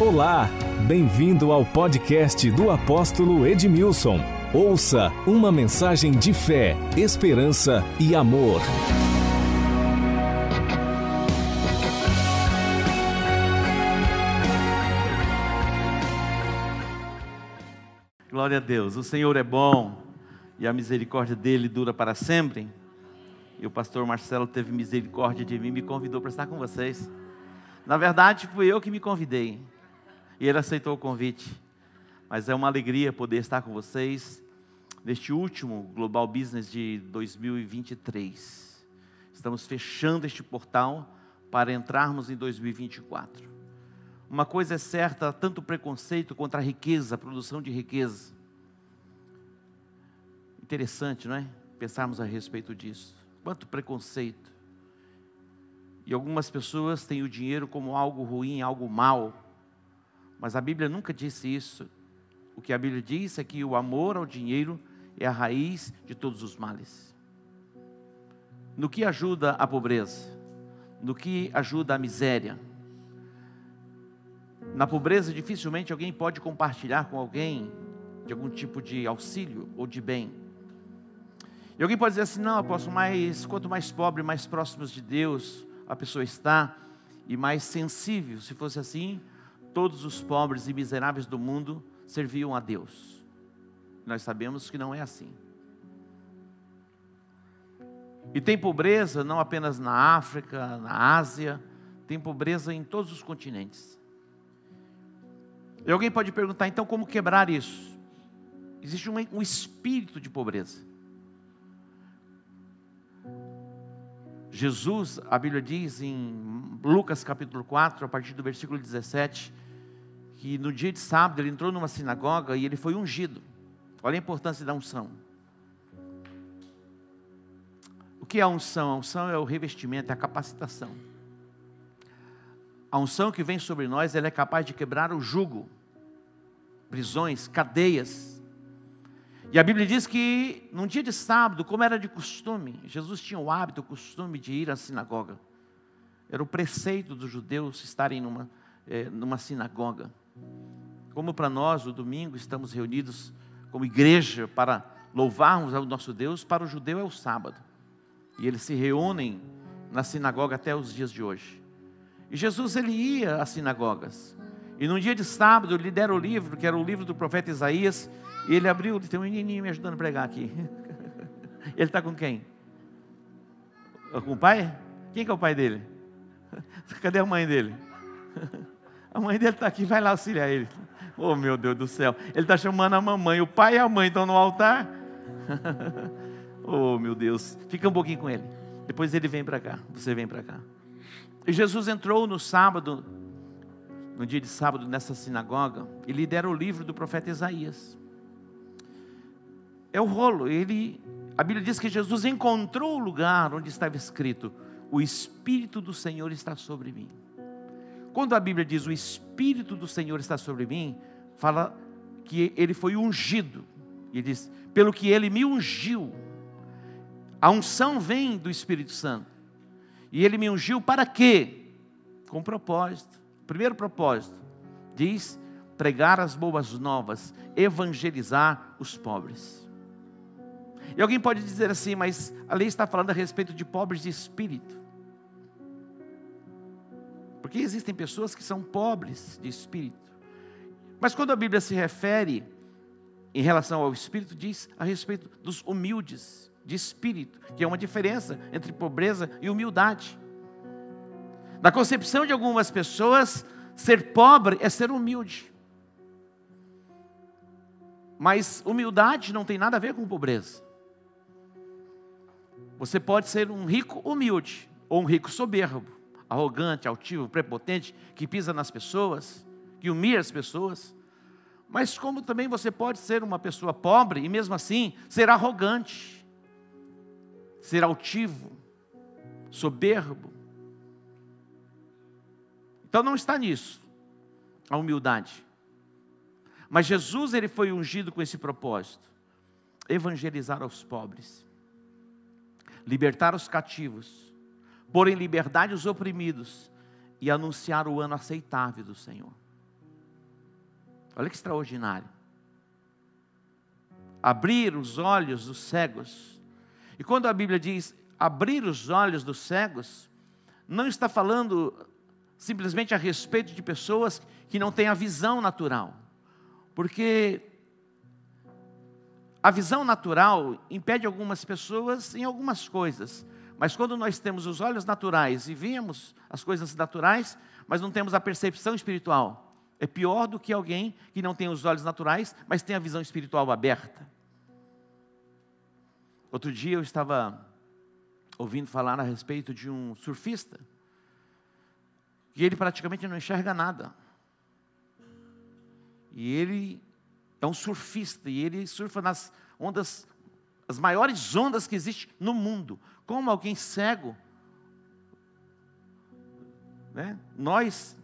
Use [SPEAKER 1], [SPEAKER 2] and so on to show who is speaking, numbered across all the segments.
[SPEAKER 1] Olá, bem-vindo ao podcast do apóstolo Edmilson. Ouça uma mensagem de fé, esperança e amor.
[SPEAKER 2] Glória a Deus, o Senhor é bom e a misericórdia dele dura para sempre. E o pastor Marcelo teve misericórdia de mim e me convidou para estar com vocês. Na verdade, fui eu que me convidei. E ele aceitou o convite. Mas é uma alegria poder estar com vocês neste último Global Business de 2023. Estamos fechando este portal para entrarmos em 2024. Uma coisa é certa, tanto preconceito contra a riqueza, a produção de riqueza. Interessante, não é? Pensarmos a respeito disso. Quanto preconceito. E algumas pessoas têm o dinheiro como algo ruim, algo mal. Mas a Bíblia nunca disse isso. O que a Bíblia diz é que o amor ao dinheiro é a raiz de todos os males. No que ajuda a pobreza? No que ajuda a miséria? Na pobreza, dificilmente alguém pode compartilhar com alguém de algum tipo de auxílio ou de bem. E alguém pode dizer assim: não, apóstolo, mas quanto mais pobre, mais próximos de Deus a pessoa está e mais sensível. Se fosse assim, todos os pobres e miseráveis do mundo serviam a Deus. Nós sabemos que não é assim. E tem pobreza não apenas na África, na Ásia, tem pobreza em todos os continentes. E alguém pode perguntar, então, como quebrar isso? Existe um, um espírito de pobreza. Jesus, a Bíblia diz em Lucas capítulo 4, a partir do versículo 17, que no dia de sábado ele entrou numa sinagoga e ele foi ungido. Olha a importância da unção. O que é a unção? A unção é o revestimento, é a capacitação. A unção que vem sobre nós, ela é capaz de quebrar o jugo, prisões, cadeias. E a Bíblia diz que num dia de sábado, como era de costume, Jesus tinha o hábito, o costume de ir à sinagoga. Era o preceito dos judeus estarem numa, é, numa sinagoga. Como para nós, o domingo, estamos reunidos como igreja para louvarmos ao nosso Deus, para o judeu é o sábado. E eles se reúnem na sinagoga até os dias de hoje. E Jesus ele ia às sinagogas. E num dia de sábado ele deram o livro, que era o livro do profeta Isaías, e ele abriu, tem um menininho me ajudando a pregar aqui. Ele está com quem? Com o pai? Quem que é o pai dele? Cadê a mãe dele? A mãe dele está aqui, vai lá auxiliar ele. Oh meu Deus do céu. Ele está chamando a mamãe. O pai e a mãe estão no altar. oh meu Deus. Fica um pouquinho com ele. Depois ele vem para cá. Você vem para cá. E Jesus entrou no sábado, no dia de sábado, nessa sinagoga, e lhe deram o livro do profeta Isaías. É o rolo. Ele, a Bíblia diz que Jesus encontrou o lugar onde estava escrito: O Espírito do Senhor está sobre mim. Quando a Bíblia diz o Espírito do Senhor está sobre mim, fala que ele foi ungido. E diz, pelo que ele me ungiu. A unção vem do Espírito Santo. E ele me ungiu para quê? Com propósito. Primeiro propósito, diz pregar as boas novas, evangelizar os pobres. E alguém pode dizer assim, mas a lei está falando a respeito de pobres de espírito. Porque existem pessoas que são pobres de espírito. Mas quando a Bíblia se refere em relação ao espírito, diz a respeito dos humildes de espírito, que é uma diferença entre pobreza e humildade. Na concepção de algumas pessoas, ser pobre é ser humilde. Mas humildade não tem nada a ver com pobreza. Você pode ser um rico humilde ou um rico soberbo arrogante, altivo, prepotente, que pisa nas pessoas, que humilha as pessoas. Mas como também você pode ser uma pessoa pobre e mesmo assim ser arrogante, ser altivo, soberbo. Então não está nisso a humildade. Mas Jesus ele foi ungido com esse propósito: evangelizar aos pobres, libertar os cativos, pôr em liberdade os oprimidos e anunciar o ano aceitável do Senhor. Olha que extraordinário. Abrir os olhos dos cegos. E quando a Bíblia diz abrir os olhos dos cegos, não está falando simplesmente a respeito de pessoas que não têm a visão natural. Porque a visão natural impede algumas pessoas em algumas coisas. Mas quando nós temos os olhos naturais e vemos as coisas naturais, mas não temos a percepção espiritual, é pior do que alguém que não tem os olhos naturais, mas tem a visão espiritual aberta. Outro dia eu estava ouvindo falar a respeito de um surfista, e ele praticamente não enxerga nada. E ele é um surfista, e ele surfa nas ondas, as maiores ondas que existem no mundo. Como alguém cego, né? nós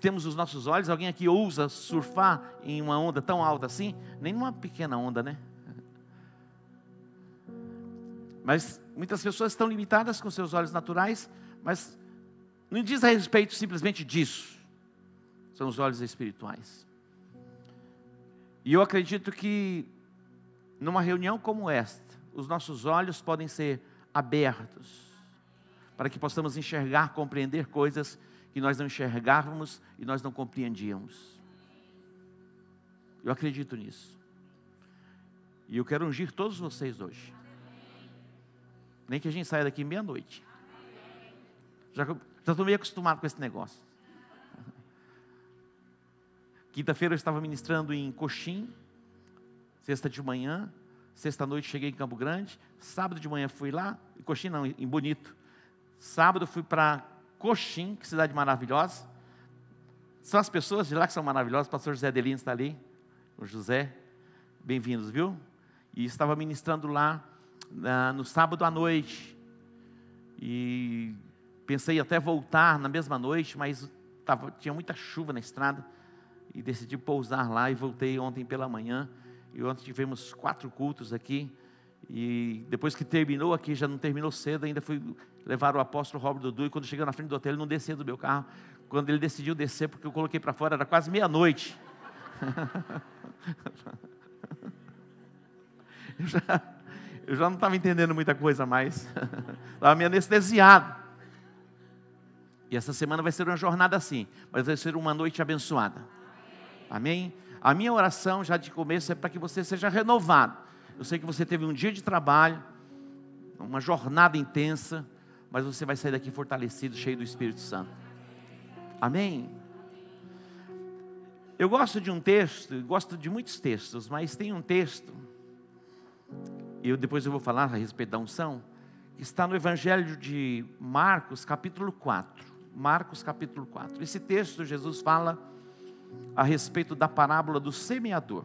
[SPEAKER 2] temos os nossos olhos, alguém aqui ousa surfar em uma onda tão alta assim? Nem numa pequena onda, né? Mas muitas pessoas estão limitadas com seus olhos naturais, mas não diz a respeito simplesmente disso. São os olhos espirituais. E eu acredito que numa reunião como esta, os nossos olhos podem ser abertos para que possamos enxergar, compreender coisas que nós não enxergávamos e nós não compreendíamos. Eu acredito nisso. E eu quero ungir todos vocês hoje. Nem que a gente saia daqui meia-noite. Já estou meio acostumado com esse negócio. Quinta-feira eu estava ministrando em Coxim, sexta de manhã, sexta noite cheguei em Campo Grande, sábado de manhã fui lá, em Coxim não, em Bonito. Sábado fui para Coxim, que cidade maravilhosa. São as pessoas de lá que são maravilhosas. O pastor José Adelino está ali. O José, bem-vindos, viu? E estava ministrando lá na, no sábado à noite. E pensei até voltar na mesma noite, mas tava, tinha muita chuva na estrada. E decidi pousar lá e voltei ontem pela manhã. E ontem tivemos quatro cultos aqui. E depois que terminou aqui, já não terminou cedo, ainda fui levar o apóstolo Robert Dudu. E quando chegou na frente do hotel, ele não descia do meu carro. Quando ele decidiu descer, porque eu coloquei para fora, era quase meia-noite. eu, já, eu já não estava entendendo muita coisa mais. Estava me anestesiado. E essa semana vai ser uma jornada assim, mas vai ser uma noite abençoada. Amém? A minha oração já de começo é para que você seja renovado eu sei que você teve um dia de trabalho, uma jornada intensa, mas você vai sair daqui fortalecido, cheio do Espírito Santo. Amém? Eu gosto de um texto, gosto de muitos textos, mas tem um texto, e eu, depois eu vou falar a respeito da unção, que está no Evangelho de Marcos, capítulo 4. Marcos, capítulo 4. Esse texto, Jesus fala a respeito da parábola do semeador.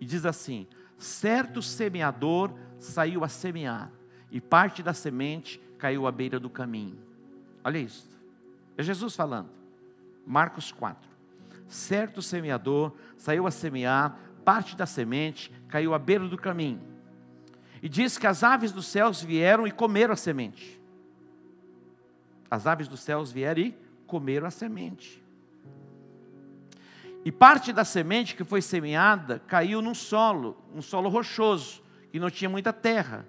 [SPEAKER 2] E diz assim: certo semeador saiu a semear, e parte da semente caiu à beira do caminho. Olha isso. É Jesus falando. Marcos 4. Certo semeador saiu a semear, parte da semente caiu à beira do caminho. E diz que as aves dos céus vieram e comeram a semente. As aves dos céus vieram e comeram a semente. E parte da semente que foi semeada caiu num solo, um solo rochoso, que não tinha muita terra.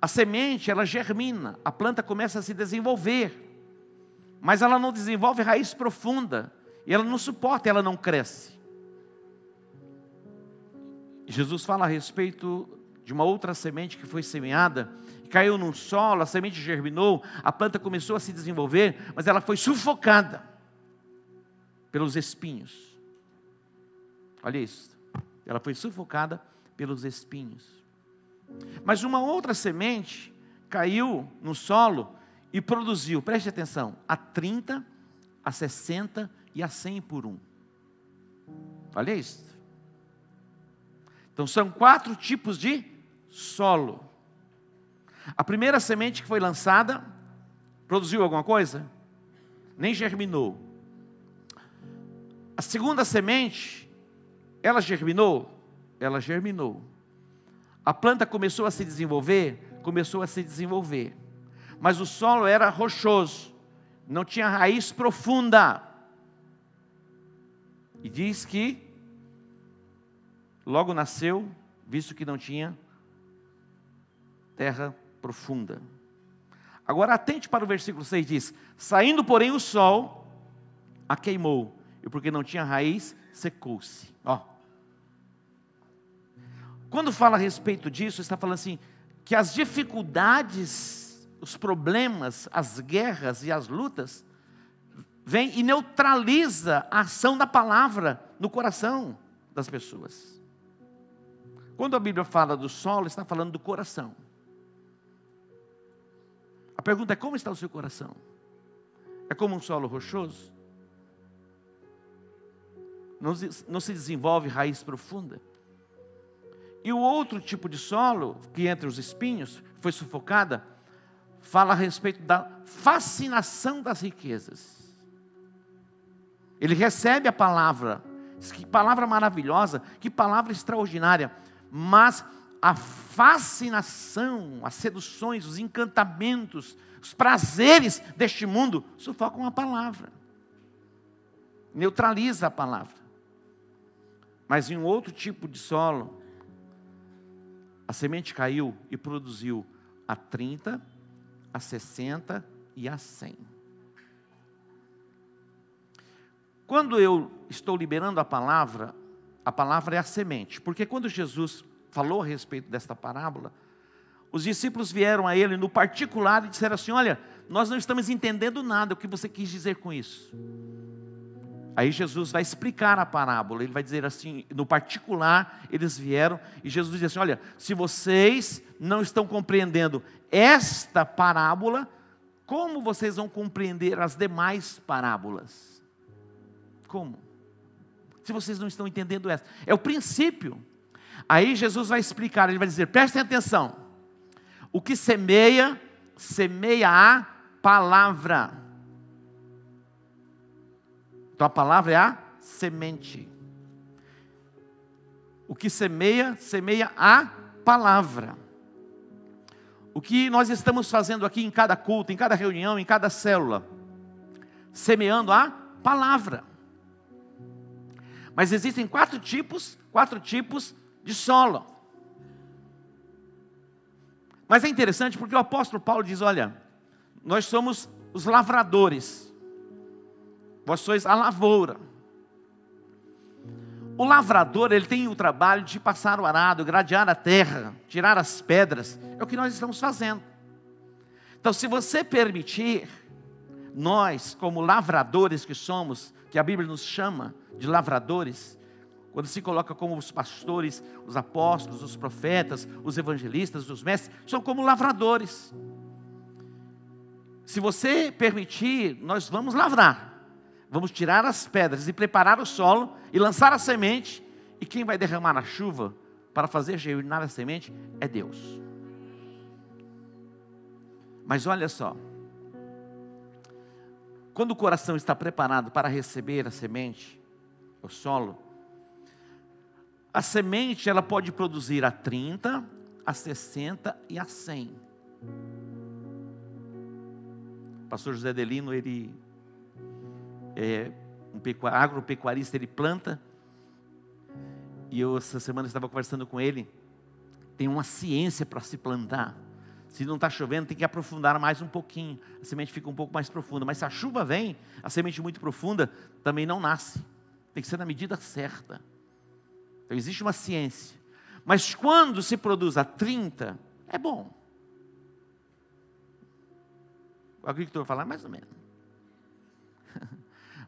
[SPEAKER 2] A semente, ela germina, a planta começa a se desenvolver, mas ela não desenvolve raiz profunda, e ela não suporta, ela não cresce. Jesus fala a respeito de uma outra semente que foi semeada, caiu num solo, a semente germinou, a planta começou a se desenvolver, mas ela foi sufocada pelos espinhos. Olha isso. Ela foi sufocada pelos espinhos. Mas uma outra semente caiu no solo e produziu, preste atenção, a 30, a 60 e a 100 por um. Olha isso. Então são quatro tipos de solo. A primeira semente que foi lançada produziu alguma coisa? Nem germinou. A segunda semente, ela germinou? Ela germinou. A planta começou a se desenvolver? Começou a se desenvolver. Mas o solo era rochoso, não tinha raiz profunda. E diz que logo nasceu, visto que não tinha terra profunda. Agora atente para o versículo 6, diz: Saindo, porém, o sol a queimou, e porque não tinha raiz, secou-se. Ó. Quando fala a respeito disso, está falando assim, que as dificuldades, os problemas, as guerras e as lutas, vem e neutraliza a ação da palavra no coração das pessoas. Quando a Bíblia fala do solo, está falando do coração. A pergunta é: como está o seu coração? É como um solo rochoso? Não, não se desenvolve raiz profunda? E o outro tipo de solo, que entre os espinhos, foi sufocada, fala a respeito da fascinação das riquezas. Ele recebe a palavra, que palavra maravilhosa, que palavra extraordinária, mas a fascinação, as seduções, os encantamentos, os prazeres deste mundo sufocam a palavra, neutraliza a palavra. Mas em um outro tipo de solo, a semente caiu e produziu a 30, a 60 e a 100. Quando eu estou liberando a palavra, a palavra é a semente, porque quando Jesus falou a respeito desta parábola, os discípulos vieram a ele no particular e disseram assim: Olha, nós não estamos entendendo nada, o que você quis dizer com isso? Aí Jesus vai explicar a parábola, ele vai dizer assim, no particular, eles vieram, e Jesus diz assim: Olha, se vocês não estão compreendendo esta parábola, como vocês vão compreender as demais parábolas? Como? Se vocês não estão entendendo essa, é o princípio. Aí Jesus vai explicar, ele vai dizer: prestem atenção. O que semeia, semeia a palavra. Então a palavra é a semente. O que semeia, semeia a palavra. O que nós estamos fazendo aqui em cada culto, em cada reunião, em cada célula? Semeando a palavra. Mas existem quatro tipos, quatro tipos de solo. Mas é interessante porque o apóstolo Paulo diz: olha, nós somos os lavradores, vós sois a lavoura. O lavrador, ele tem o trabalho de passar o arado, gradear a terra, tirar as pedras, é o que nós estamos fazendo. Então, se você permitir, nós, como lavradores que somos, que a Bíblia nos chama de lavradores, quando se coloca como os pastores, os apóstolos, os profetas, os evangelistas, os mestres, são como lavradores. Se você permitir, nós vamos lavrar. Vamos tirar as pedras e preparar o solo e lançar a semente. E quem vai derramar a chuva para fazer germinar a semente é Deus. Mas olha só. Quando o coração está preparado para receber a semente, o solo, a semente ela pode produzir a 30, a 60 e a 100. O pastor José Delino, ele é um agropecuarista, ele planta. E eu essa semana estava conversando com ele. Tem uma ciência para se plantar. Se não está chovendo, tem que aprofundar mais um pouquinho. A semente fica um pouco mais profunda. Mas se a chuva vem, a semente muito profunda também não nasce. Tem que ser na medida certa. Então existe uma ciência. Mas quando se produz a 30, é bom. O agricultor fala, mais ou menos.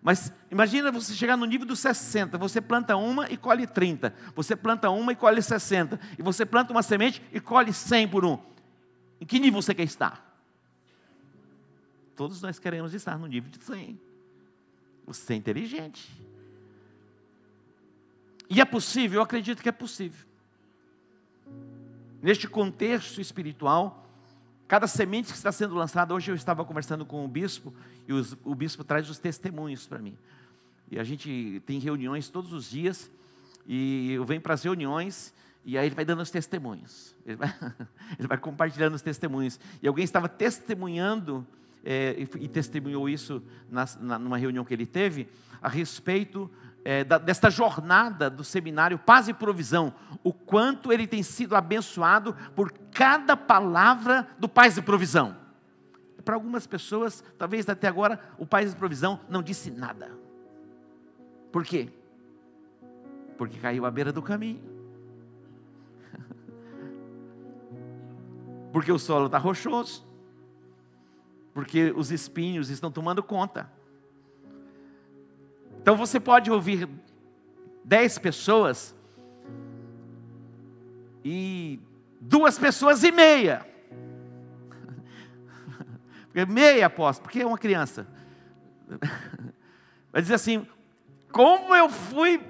[SPEAKER 2] Mas imagina você chegar no nível dos 60, você planta uma e colhe 30, você planta uma e colhe 60, e você planta uma semente e colhe 100 por um. Em que nível você quer estar? Todos nós queremos estar no nível de 100. Você é inteligente. E é possível, eu acredito que é possível. Neste contexto espiritual, cada semente que está sendo lançada, hoje eu estava conversando com o bispo, e os, o bispo traz os testemunhos para mim. E a gente tem reuniões todos os dias, e eu venho para as reuniões, e aí ele vai dando os testemunhos. Ele vai, ele vai compartilhando os testemunhos. E alguém estava testemunhando, é, e, e, testemunhou isso na, na, numa reunião que ele teve, a respeito é, da, desta jornada do seminário Paz e Provisão, o quanto ele tem sido abençoado por cada palavra do Paz e Provisão. Para algumas pessoas, talvez até agora, o Paz e Provisão não disse nada. Por quê? Porque caiu à beira do caminho. Porque o solo está rochoso. Porque os espinhos estão tomando conta. Então você pode ouvir dez pessoas e duas pessoas e meia. Meia aposto, porque é uma criança. Vai dizer assim: como eu fui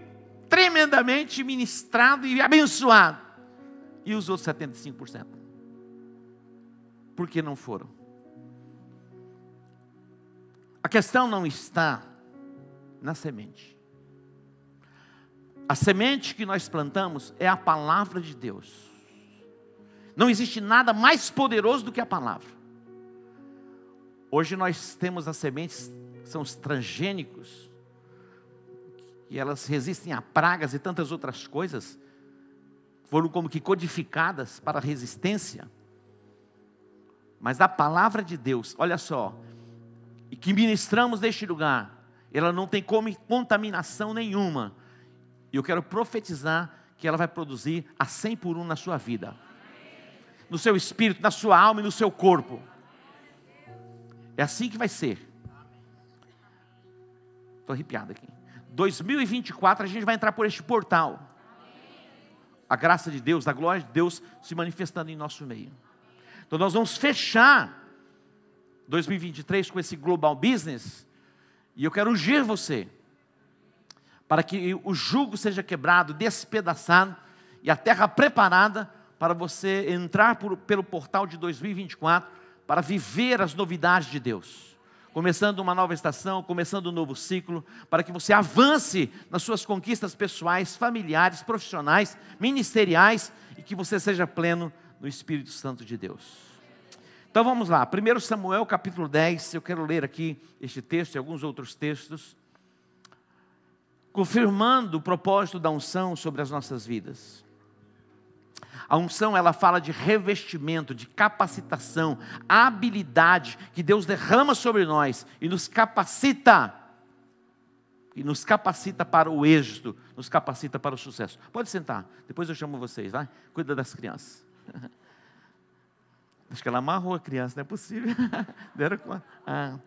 [SPEAKER 2] tremendamente ministrado e abençoado. E os outros 75%? Por que não foram? A questão não está na semente. A semente que nós plantamos é a palavra de Deus. Não existe nada mais poderoso do que a palavra. Hoje nós temos as sementes, são os transgênicos, e elas resistem a pragas e tantas outras coisas, foram como que codificadas para resistência. Mas a palavra de Deus, olha só, e que ministramos neste lugar, ela não tem contaminação nenhuma. E eu quero profetizar que ela vai produzir a 100 por 1 na sua vida, no seu espírito, na sua alma e no seu corpo. É assim que vai ser. Estou arrepiado aqui. 2024 a gente vai entrar por este portal. A graça de Deus, a glória de Deus se manifestando em nosso meio. Então nós vamos fechar 2023 com esse global business e eu quero ungir você, para que o jugo seja quebrado, despedaçado, e a terra preparada para você entrar por, pelo portal de 2024, para viver as novidades de Deus. Começando uma nova estação, começando um novo ciclo, para que você avance nas suas conquistas pessoais, familiares, profissionais, ministeriais, e que você seja pleno no Espírito Santo de Deus. Então vamos lá, 1 Samuel capítulo 10, eu quero ler aqui este texto e alguns outros textos, confirmando o propósito da unção sobre as nossas vidas. A unção, ela fala de revestimento, de capacitação, habilidade que Deus derrama sobre nós e nos capacita, e nos capacita para o êxito, nos capacita para o sucesso. Pode sentar, depois eu chamo vocês, vai? Cuida das crianças. Acho que ela amarrou a criança, não é possível. Deram com ah,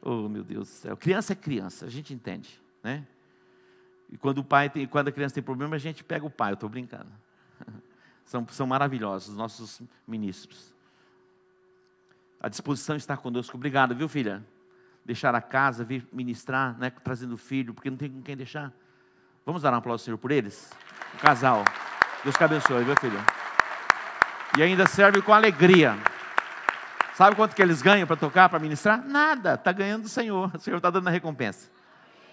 [SPEAKER 2] oh meu Deus do céu. Criança é criança, a gente entende, né? E quando o pai tem, quando a criança tem problema, a gente pega o pai, eu estou brincando. São, são maravilhosos, os nossos ministros. A disposição está conosco. Obrigado, viu, filha? Deixar a casa, vir ministrar, né, trazendo o filho, porque não tem com quem deixar. Vamos dar um aplauso, Senhor, por eles? O casal. Deus te abençoe, viu, filha? E ainda serve com alegria. Sabe quanto que eles ganham para tocar, para ministrar? Nada, está ganhando o Senhor. O Senhor está dando a recompensa.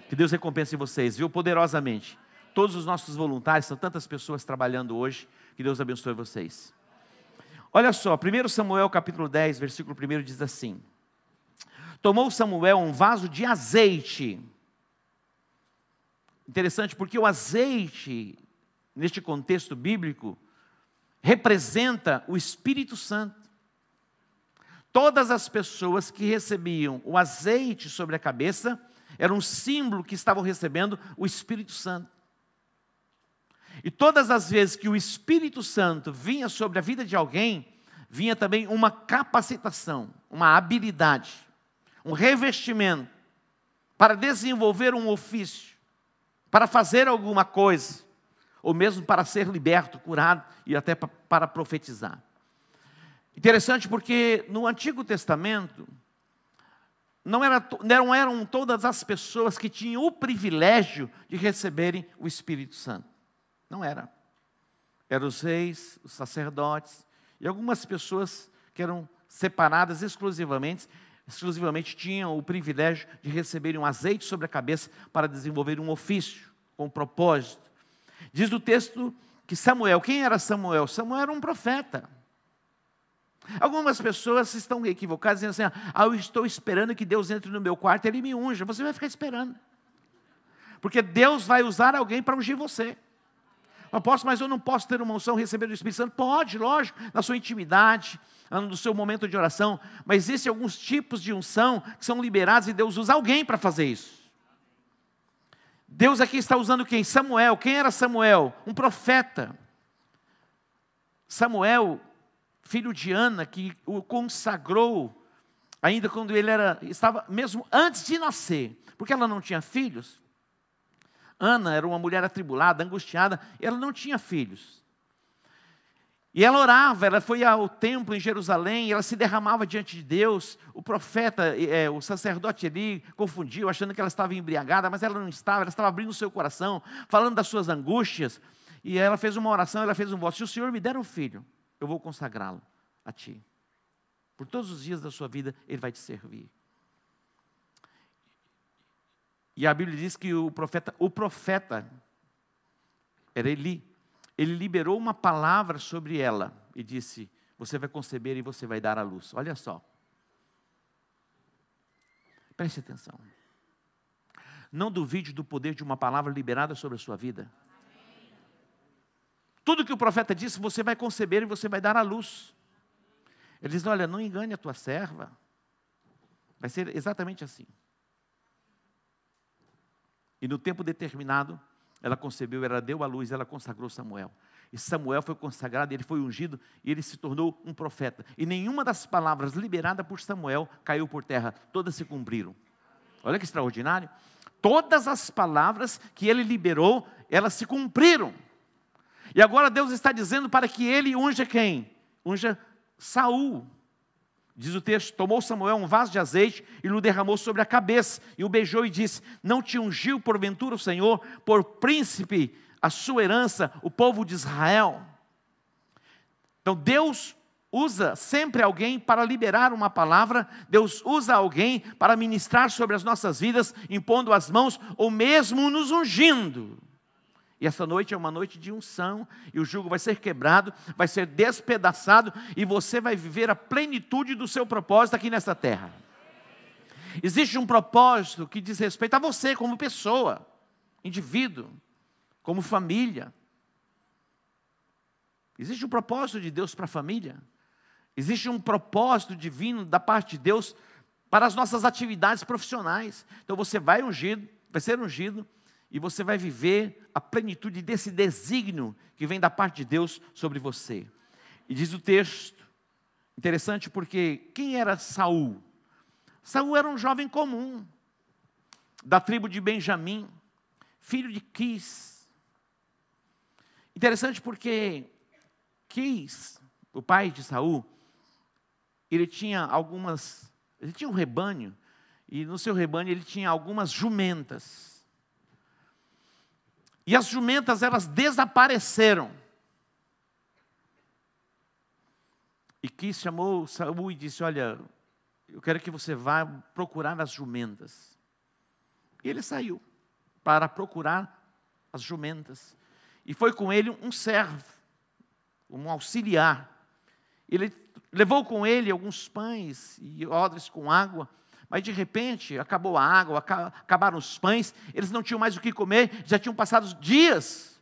[SPEAKER 2] Que Deus recompense vocês, viu? Poderosamente. Todos os nossos voluntários, são tantas pessoas trabalhando hoje. Que Deus abençoe vocês. Olha só, 1 Samuel capítulo 10, versículo 1 diz assim: Tomou Samuel um vaso de azeite. Interessante porque o azeite, neste contexto bíblico, representa o Espírito Santo. Todas as pessoas que recebiam o azeite sobre a cabeça era um símbolo que estavam recebendo o Espírito Santo. E todas as vezes que o Espírito Santo vinha sobre a vida de alguém, vinha também uma capacitação, uma habilidade, um revestimento para desenvolver um ofício, para fazer alguma coisa ou mesmo para ser liberto, curado e até para profetizar. Interessante porque no Antigo Testamento, não, era, não eram todas as pessoas que tinham o privilégio de receberem o Espírito Santo. Não era. Eram os reis, os sacerdotes e algumas pessoas que eram separadas exclusivamente, exclusivamente tinham o privilégio de receberem um azeite sobre a cabeça para desenvolver um ofício com um propósito. Diz o texto que Samuel, quem era Samuel? Samuel era um profeta. Algumas pessoas estão equivocadas, dizendo assim: Ah, eu estou esperando que Deus entre no meu quarto e ele me unja. Você vai ficar esperando. Porque Deus vai usar alguém para ungir você. Apóstolo, mas eu não posso ter uma unção receber do Espírito Santo? Pode, lógico, na sua intimidade, no seu momento de oração. Mas existem alguns tipos de unção que são liberados e Deus usa alguém para fazer isso. Deus aqui está usando quem? Samuel. Quem era Samuel? Um profeta. Samuel, filho de Ana, que o consagrou ainda quando ele era estava mesmo antes de nascer, porque ela não tinha filhos. Ana era uma mulher atribulada, angustiada, ela não tinha filhos. E ela orava, ela foi ao templo em Jerusalém, ela se derramava diante de Deus. O profeta, é, o sacerdote ali, confundiu, achando que ela estava embriagada, mas ela não estava, ela estava abrindo o seu coração, falando das suas angústias. E ela fez uma oração, ela fez um voto: Se o Senhor me der um filho, eu vou consagrá-lo a ti. Por todos os dias da sua vida, ele vai te servir. E a Bíblia diz que o profeta, o profeta era Eli. Ele liberou uma palavra sobre ela e disse: Você vai conceber e você vai dar à luz. Olha só. Preste atenção. Não duvide do poder de uma palavra liberada sobre a sua vida. Tudo que o profeta disse, você vai conceber e você vai dar à luz. Ele diz: Olha, não engane a tua serva. Vai ser exatamente assim. E no tempo determinado, ela concebeu, ela deu à luz, ela consagrou Samuel. E Samuel foi consagrado, ele foi ungido e ele se tornou um profeta. E nenhuma das palavras liberadas por Samuel caiu por terra, todas se cumpriram. Olha que extraordinário. Todas as palavras que ele liberou, elas se cumpriram. E agora Deus está dizendo para que ele unja quem? Unja Saul. Diz o texto: tomou Samuel um vaso de azeite e o derramou sobre a cabeça, e o beijou e disse: Não te ungiu porventura o Senhor por príncipe, a sua herança, o povo de Israel? Então Deus usa sempre alguém para liberar uma palavra, Deus usa alguém para ministrar sobre as nossas vidas, impondo as mãos ou mesmo nos ungindo. E essa noite é uma noite de unção, e o jugo vai ser quebrado, vai ser despedaçado, e você vai viver a plenitude do seu propósito aqui nessa terra. Existe um propósito que diz respeito a você como pessoa, indivíduo, como família. Existe um propósito de Deus para a família. Existe um propósito divino da parte de Deus para as nossas atividades profissionais. Então você vai ungido, vai ser ungido, e você vai viver a plenitude desse desígnio que vem da parte de Deus sobre você. E diz o texto, interessante porque quem era Saul? Saul era um jovem comum, da tribo de Benjamim, filho de Quis. Interessante porque Quis, o pai de Saul, ele tinha algumas, ele tinha um rebanho, e no seu rebanho ele tinha algumas jumentas. E as jumentas, elas desapareceram. E Quis chamou Saul e disse: Olha, eu quero que você vá procurar as jumentas. E ele saiu para procurar as jumentas. E foi com ele um servo, um auxiliar. Ele levou com ele alguns pães e odres com água. Mas de repente acabou a água, acabaram os pães, eles não tinham mais o que comer, já tinham passado dias.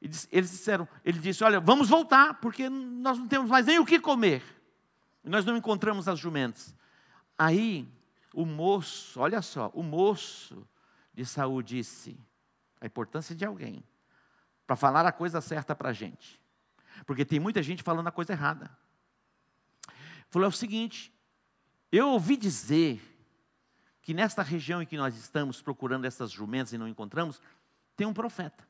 [SPEAKER 2] Eles disseram, ele disse: Olha, vamos voltar, porque nós não temos mais nem o que comer. E nós não encontramos as jumentas. Aí o moço, olha só, o moço de Saul disse a importância de alguém para falar a coisa certa para a gente. Porque tem muita gente falando a coisa errada. Falou é o seguinte: eu ouvi dizer que nesta região em que nós estamos procurando essas jumentas e não encontramos, tem um profeta.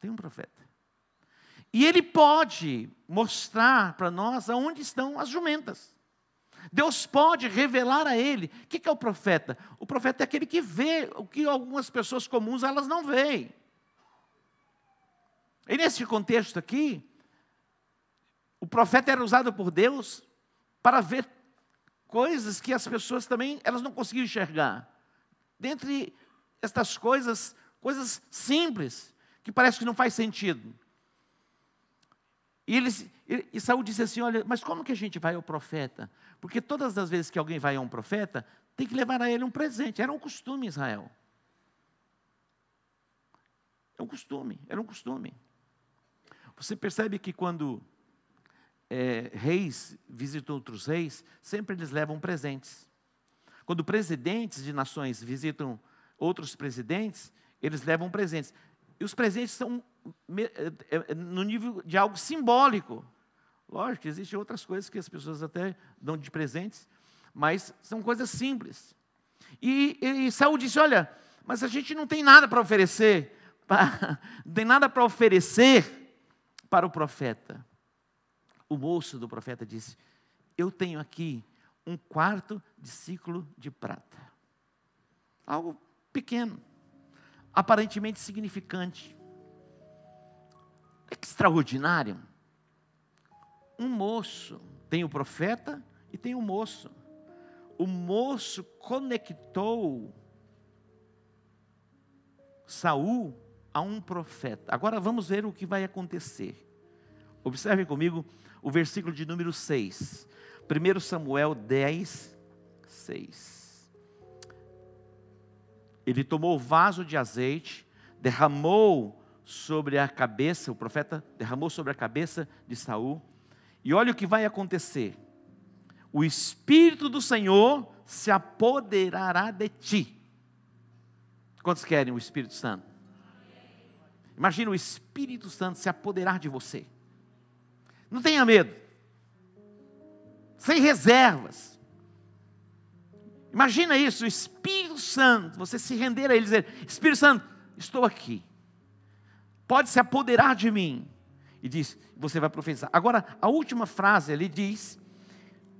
[SPEAKER 2] Tem um profeta. E ele pode mostrar para nós aonde estão as jumentas. Deus pode revelar a ele. O que é o profeta? O profeta é aquele que vê o que algumas pessoas comuns elas não veem. E nesse contexto aqui, o profeta era usado por Deus para ver coisas que as pessoas também elas não conseguiam enxergar. Dentre estas coisas, coisas simples, que parece que não faz sentido. E, eles, e Saúl disse assim: Olha, mas como que a gente vai ao profeta? Porque todas as vezes que alguém vai a um profeta, tem que levar a ele um presente. Era um costume Israel. É um costume, era um costume. Você percebe que quando é, reis visitam outros reis, sempre eles levam presentes. Quando presidentes de nações visitam outros presidentes, eles levam presentes. E os presentes são é, é, no nível de algo simbólico. Lógico existem outras coisas que as pessoas até dão de presentes, mas são coisas simples. E, e Saul disse: Olha, mas a gente não tem nada para oferecer, para, não tem nada para oferecer para o profeta. O moço do profeta disse: Eu tenho aqui um quarto de ciclo de prata. Algo pequeno, aparentemente significante. Extraordinário. Um moço, tem o profeta e tem o moço. O moço conectou Saul a um profeta. Agora vamos ver o que vai acontecer. Observe comigo o versículo de número 6. 1 Samuel 10, 6. Ele tomou o vaso de azeite, derramou sobre a cabeça, o profeta derramou sobre a cabeça de Saul, e olha o que vai acontecer. O Espírito do Senhor se apoderará de ti. Quantos querem o Espírito Santo? Imagina o Espírito Santo se apoderar de você. Não tenha medo. Sem reservas. Imagina isso, o Espírito Santo, você se render a Ele e dizer: Espírito Santo, estou aqui. Pode se apoderar de mim. E diz: Você vai profetizar. Agora, a última frase ali diz: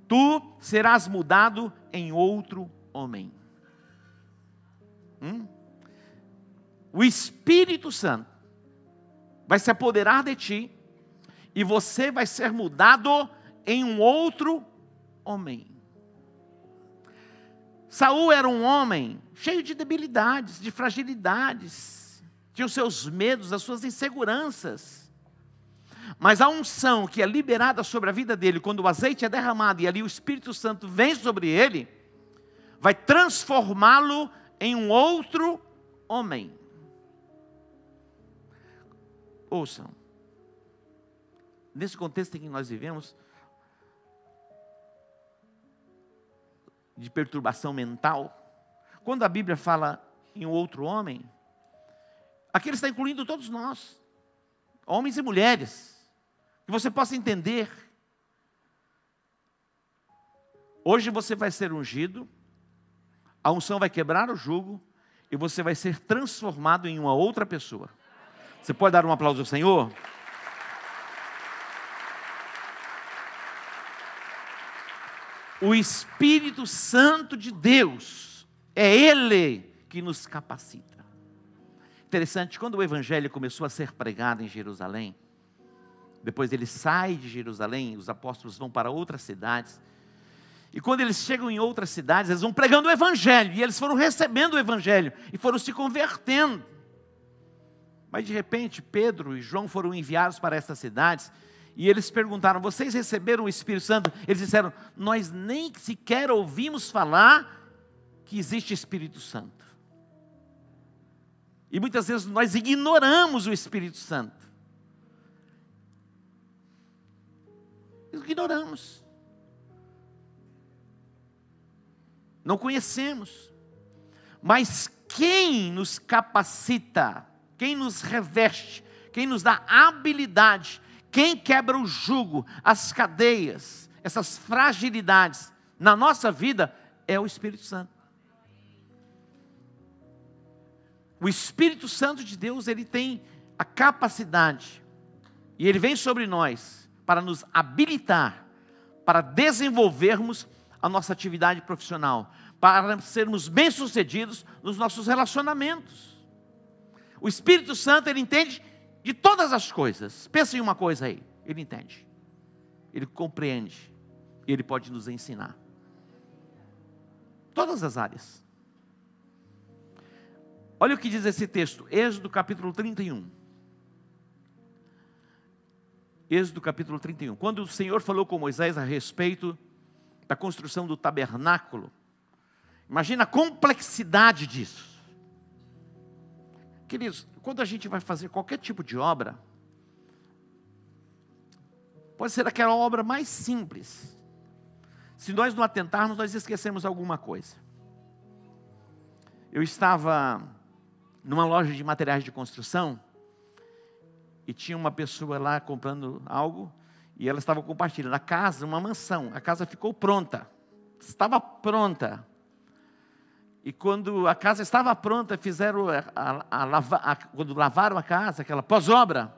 [SPEAKER 2] Tu serás mudado em outro homem. Hum? O Espírito Santo vai se apoderar de ti e você vai ser mudado em um outro homem. Saul era um homem cheio de debilidades, de fragilidades, tinha os seus medos, as suas inseguranças. Mas a unção que é liberada sobre a vida dele, quando o azeite é derramado e ali o Espírito Santo vem sobre ele, vai transformá-lo em um outro homem. Ouçam, nesse contexto em que nós vivemos, de perturbação mental, quando a Bíblia fala em outro homem, aqui ele está incluindo todos nós, homens e mulheres, que você possa entender. Hoje você vai ser ungido, a unção vai quebrar o jugo e você vai ser transformado em uma outra pessoa. Você pode dar um aplauso ao Senhor? O Espírito Santo de Deus, é Ele que nos capacita. Interessante, quando o Evangelho começou a ser pregado em Jerusalém, depois ele sai de Jerusalém, os apóstolos vão para outras cidades, e quando eles chegam em outras cidades, eles vão pregando o Evangelho, e eles foram recebendo o Evangelho, e foram se convertendo. Mas de repente, Pedro e João foram enviados para essas cidades, e eles perguntaram: Vocês receberam o Espírito Santo? Eles disseram: Nós nem sequer ouvimos falar que existe Espírito Santo. E muitas vezes nós ignoramos o Espírito Santo. Ignoramos. Não conhecemos. Mas quem nos capacita, quem nos reveste, quem nos dá habilidade quem quebra o jugo, as cadeias, essas fragilidades na nossa vida é o Espírito Santo. O Espírito Santo de Deus, ele tem a capacidade, e ele vem sobre nós para nos habilitar, para desenvolvermos a nossa atividade profissional, para sermos bem-sucedidos nos nossos relacionamentos. O Espírito Santo, ele entende de todas as coisas. Pensa em uma coisa aí, ele entende, ele compreende, ele pode nos ensinar. Todas as áreas. Olha o que diz esse texto, Êxodo capítulo 31. Êxodo capítulo 31. Quando o Senhor falou com Moisés a respeito da construção do tabernáculo, imagina a complexidade disso. Queridos, quando a gente vai fazer qualquer tipo de obra, pode ser aquela obra mais simples. Se nós não atentarmos, nós esquecemos alguma coisa. Eu estava numa loja de materiais de construção e tinha uma pessoa lá comprando algo e ela estava compartilhando a casa, uma mansão. A casa ficou pronta, estava pronta. E quando a casa estava pronta, fizeram a, a, a, quando lavaram a casa, aquela pós-obra,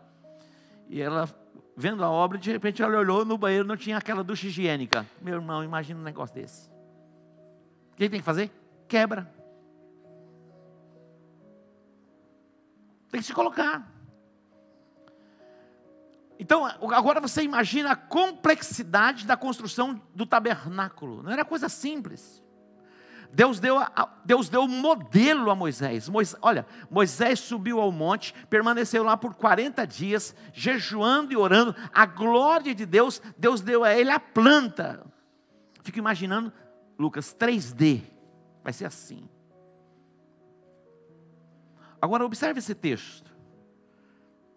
[SPEAKER 2] e ela vendo a obra, de repente ela olhou no banheiro, não tinha aquela ducha higiênica. Meu irmão, imagina um negócio desse. O que tem que fazer? Quebra. Tem que se colocar. Então, agora você imagina a complexidade da construção do tabernáculo. Não era coisa simples. Deus deu, Deus deu um modelo a Moisés. Moisés. Olha, Moisés subiu ao monte, permaneceu lá por 40 dias, jejuando e orando. A glória de Deus, Deus deu a ele a planta. Fico imaginando, Lucas, 3D. Vai ser assim. Agora observe esse texto.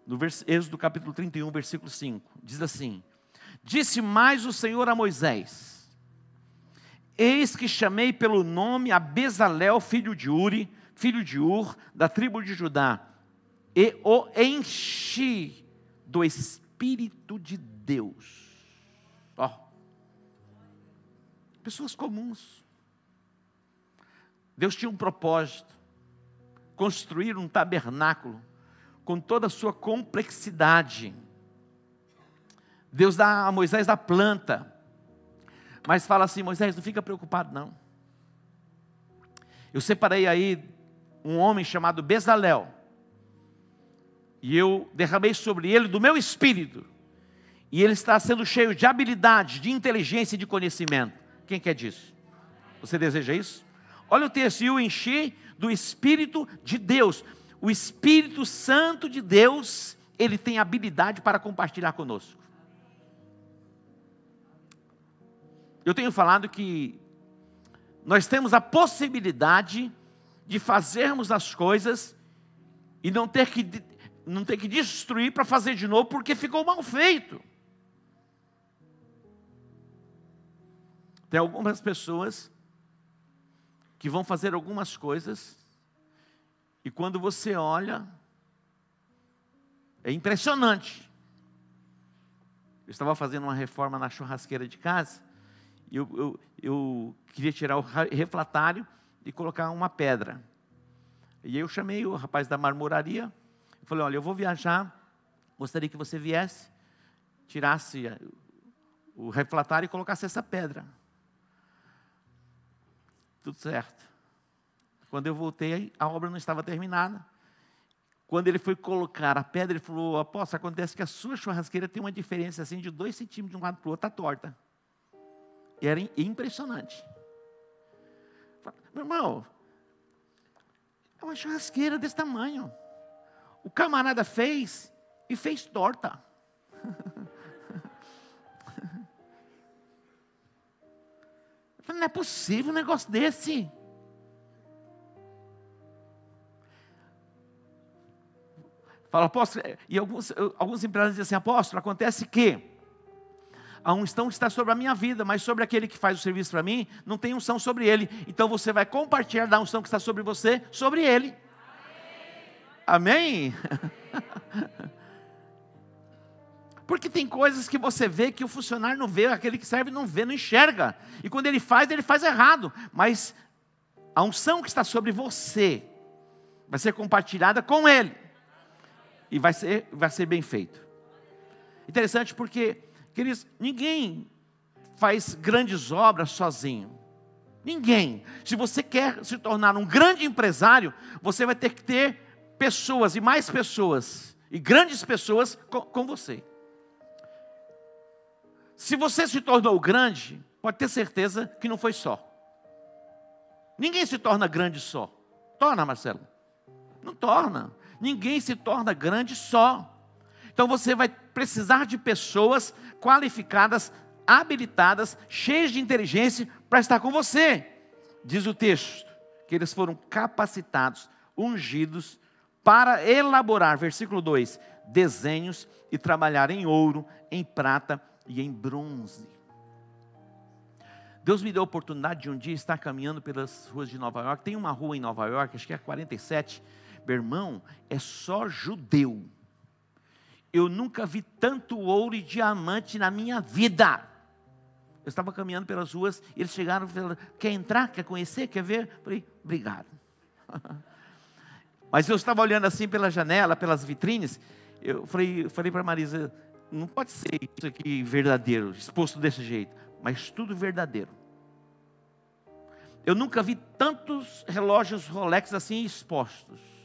[SPEAKER 2] No Êxodo capítulo 31, versículo 5. Diz assim: Disse mais o Senhor a Moisés: Eis que chamei pelo nome a Bezalel, filho de Uri, filho de Ur, da tribo de Judá, e o enchi do Espírito de Deus. Ó, oh. pessoas comuns. Deus tinha um propósito construir um tabernáculo com toda a sua complexidade. Deus dá a Moisés a planta, mas fala assim: Moisés, não fica preocupado, não. Eu separei aí um homem chamado Bezalel, e eu derramei sobre ele do meu espírito, e ele está sendo cheio de habilidade, de inteligência e de conhecimento. Quem quer disso? Você deseja isso? Olha o texto, e o enchi do Espírito de Deus. O Espírito Santo de Deus, ele tem habilidade para compartilhar conosco. Eu tenho falado que nós temos a possibilidade de fazermos as coisas e não ter que, não ter que destruir para fazer de novo porque ficou mal feito. Tem algumas pessoas que vão fazer algumas coisas, e quando você olha, é impressionante. Eu estava fazendo uma reforma na churrasqueira de casa, eu, eu, eu queria tirar o refratário e colocar uma pedra. E eu chamei o rapaz da marmoraria, falei: Olha, eu vou viajar, gostaria que você viesse, tirasse o refratário e colocasse essa pedra tudo certo. Quando eu voltei, a obra não estava terminada. Quando ele foi colocar a pedra, ele falou: Apóstolo, acontece que a sua churrasqueira tem uma diferença assim de dois centímetros de um lado para o outro, está torta. Era impressionante. Meu irmão, é uma churrasqueira desse tamanho. O camarada fez e fez torta. Não é possível um negócio desse. Fala, apóstolo, e alguns, alguns empresários dizem assim, apóstolo, acontece que a unção está sobre a minha vida, mas sobre aquele que faz o serviço para mim, não tem unção sobre ele. Então você vai compartilhar da unção que está sobre você, sobre ele. Amém? Amém? Porque tem coisas que você vê que o funcionário não vê, aquele que serve não vê, não enxerga. E quando ele faz, ele faz errado. Mas a unção que está sobre você vai ser compartilhada com ele. E vai ser, vai ser bem feito. Interessante porque, queridos, ninguém faz grandes obras sozinho. Ninguém. Se você quer se tornar um grande empresário, você vai ter que ter pessoas e mais pessoas, e grandes pessoas com, com você. Se você se tornou grande, pode ter certeza que não foi só. Ninguém se torna grande só. Torna, Marcelo? Não torna. Ninguém se torna grande só. Então você vai precisar de pessoas qualificadas, habilitadas, cheias de inteligência para estar com você. Diz o texto que eles foram capacitados, ungidos para elaborar, versículo 2, desenhos e trabalhar em ouro, em prata e em bronze. Deus me deu a oportunidade de um dia estar caminhando pelas ruas de Nova York. Tem uma rua em Nova York, acho que é 47. Meu irmão, é só judeu. Eu nunca vi tanto ouro e diamante na minha vida. Eu estava caminhando pelas ruas, eles chegaram e falaram: Quer entrar? Quer conhecer? Quer ver? Falei: Obrigado. Mas eu estava olhando assim pela janela, pelas vitrines. Eu falei, eu falei para Marisa: Não pode ser isso aqui verdadeiro, exposto desse jeito, mas tudo verdadeiro. Eu nunca vi tantos relógios Rolex assim expostos.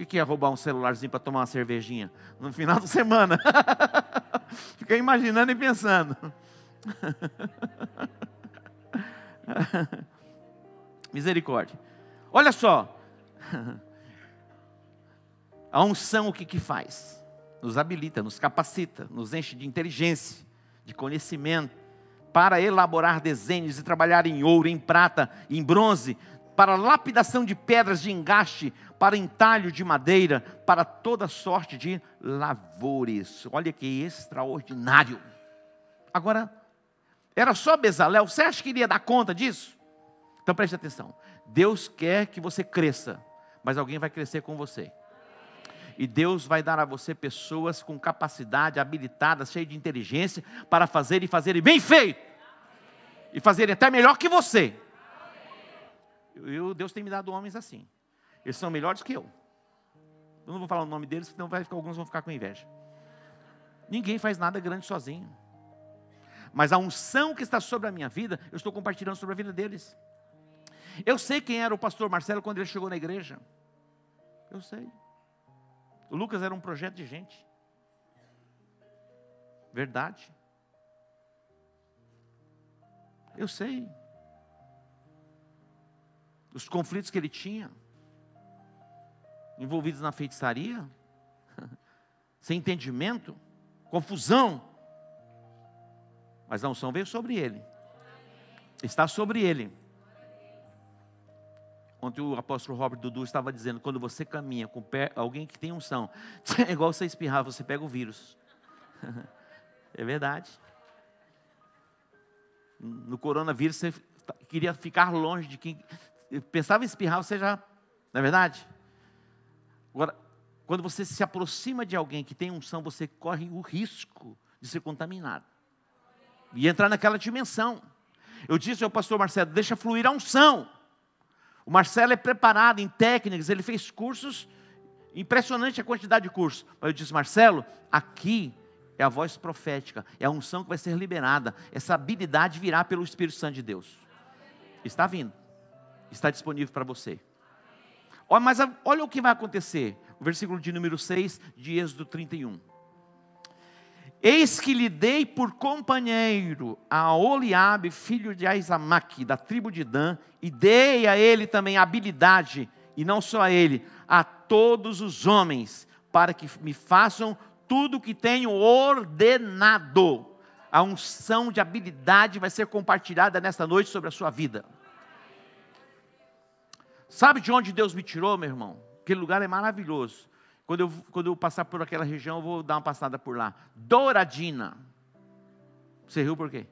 [SPEAKER 2] O que é roubar um celularzinho para tomar uma cervejinha no final de semana? Fiquei imaginando e pensando. Misericórdia. Olha só. A unção o que, que faz? Nos habilita, nos capacita, nos enche de inteligência, de conhecimento, para elaborar desenhos e trabalhar em ouro, em prata, em bronze, para lapidação de pedras de engaste, para entalho de madeira, para toda sorte de lavores. Olha que extraordinário. Agora, era só Bezalel, você acha que iria dar conta disso? Então preste atenção. Deus quer que você cresça, mas alguém vai crescer com você. E Deus vai dar a você pessoas com capacidade, habilitadas, cheias de inteligência, para fazer e fazerem bem feito. E fazerem até melhor que você. Eu, Deus tem me dado homens assim. Eles são melhores que eu. Eu não vou falar o nome deles, senão vai ficar, alguns vão ficar com inveja. Ninguém faz nada grande sozinho. Mas a unção que está sobre a minha vida, eu estou compartilhando sobre a vida deles. Eu sei quem era o pastor Marcelo quando ele chegou na igreja. Eu sei. O Lucas era um projeto de gente. Verdade. Eu sei. Os conflitos que ele tinha, envolvidos na feitiçaria, sem entendimento, confusão. Mas a unção veio sobre ele. Está sobre ele. Ontem o apóstolo Robert Dudu estava dizendo: quando você caminha com alguém que tem unção, é igual você espirrar, você pega o vírus. é verdade. No coronavírus, você queria ficar longe de quem. Pensava em espirrar, você já. Não é verdade? Agora, quando você se aproxima de alguém que tem unção, você corre o risco de ser contaminado e entrar naquela dimensão. Eu disse ao pastor Marcelo: deixa fluir a unção. O Marcelo é preparado em técnicas, ele fez cursos, impressionante a quantidade de cursos. Mas eu disse, Marcelo, aqui é a voz profética, é a unção que vai ser liberada, essa habilidade virá pelo Espírito Santo de Deus. Está vindo, está disponível para você. Olha, mas olha o que vai acontecer, o versículo de número 6 de Êxodo 31. Eis que lhe dei por companheiro a Oliabe, filho de Aizamaque, da tribo de Dan, e dei a ele também habilidade, e não só a ele, a todos os homens, para que me façam tudo o que tenho ordenado. A unção de habilidade vai ser compartilhada nesta noite sobre a sua vida. Sabe de onde Deus me tirou, meu irmão? Aquele lugar é maravilhoso. Quando eu, quando eu passar por aquela região, eu vou dar uma passada por lá. Douradina. Você riu por quê?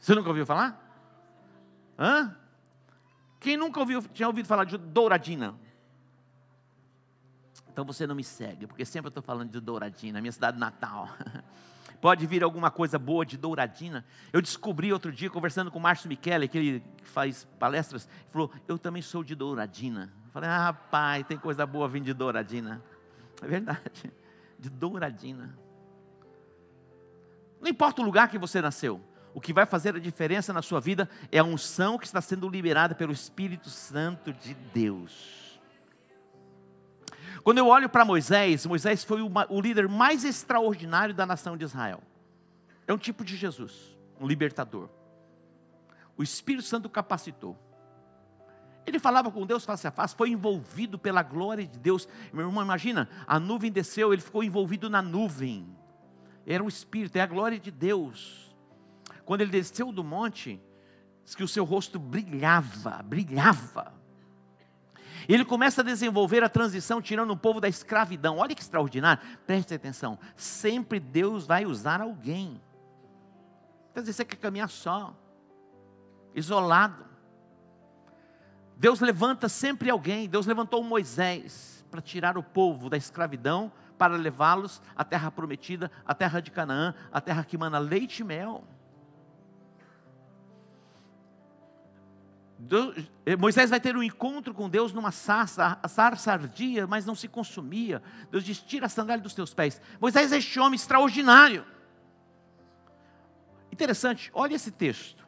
[SPEAKER 2] Você nunca ouviu falar? Hã? Quem nunca ouviu, tinha ouvido falar de Douradina? Então você não me segue, porque sempre eu estou falando de Douradina, minha cidade natal. Pode vir alguma coisa boa de Douradina. Eu descobri outro dia, conversando com o Márcio Michele, que ele faz palestras, falou: Eu também sou de Douradina. Falei, ah, rapaz, tem coisa boa vindo de Douradina. É verdade, de Douradina. Não importa o lugar que você nasceu, o que vai fazer a diferença na sua vida é a unção que está sendo liberada pelo Espírito Santo de Deus. Quando eu olho para Moisés, Moisés foi o, o líder mais extraordinário da nação de Israel. É um tipo de Jesus, um libertador. O Espírito Santo capacitou. Ele falava com Deus face a face, foi envolvido pela glória de Deus. Meu irmão, imagina, a nuvem desceu, ele ficou envolvido na nuvem. Era o Espírito, é a glória de Deus. Quando ele desceu do monte, diz que o seu rosto brilhava, brilhava. Ele começa a desenvolver a transição, tirando o povo da escravidão. Olha que extraordinário. Preste atenção. Sempre Deus vai usar alguém. Quer dizer, você quer caminhar só, isolado. Deus levanta sempre alguém. Deus levantou Moisés para tirar o povo da escravidão, para levá-los à terra prometida, à terra de Canaã, a terra que mana leite e mel. Deus, eh, Moisés vai ter um encontro com Deus numa sarça, sarça ardia, mas não se consumia. Deus diz: tira a sandália dos teus pés. Moisés é este homem extraordinário. Interessante, olha esse texto.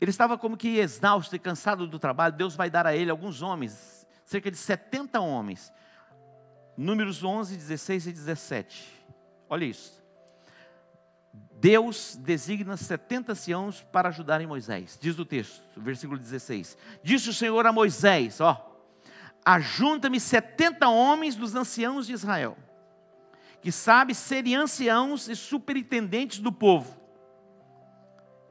[SPEAKER 2] Ele estava como que exausto e cansado do trabalho. Deus vai dar a ele alguns homens, cerca de 70 homens. Números 11, 16 e 17. Olha isso. Deus designa 70 anciãos para ajudarem Moisés. Diz o texto, versículo 16. Disse o Senhor a Moisés: Ó, ajunta-me 70 homens dos anciãos de Israel, que sabe serem anciãos e superintendentes do povo,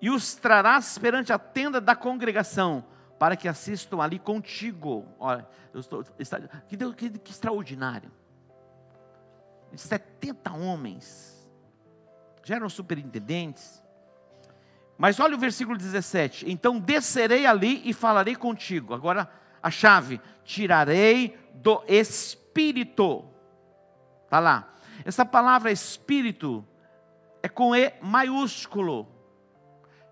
[SPEAKER 2] e os trarás perante a tenda da congregação, para que assistam ali contigo. Olha, estou, está, que, que, que extraordinário. 70 homens já eram superintendentes. Mas olha o versículo 17: Então descerei ali e falarei contigo. Agora a chave: tirarei do espírito. Está lá. Essa palavra espírito é com E maiúsculo.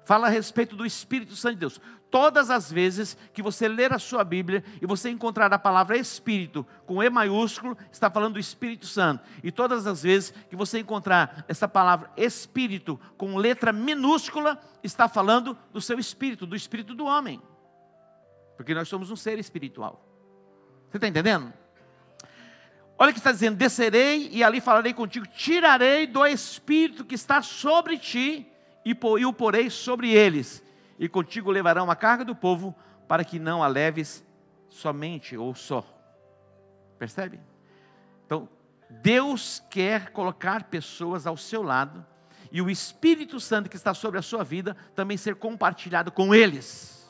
[SPEAKER 2] Fala a respeito do Espírito Santo de Deus. Todas as vezes que você ler a sua Bíblia e você encontrar a palavra Espírito com E maiúsculo, está falando do Espírito Santo. E todas as vezes que você encontrar essa palavra Espírito com letra minúscula, está falando do seu espírito, do espírito do homem. Porque nós somos um ser espiritual. Você está entendendo? Olha o que está dizendo: descerei e ali falarei contigo, tirarei do espírito que está sobre ti e o porei sobre eles e contigo levarão a carga do povo, para que não a leves somente ou só. Percebe? Então, Deus quer colocar pessoas ao seu lado, e o Espírito Santo que está sobre a sua vida também ser compartilhado com eles,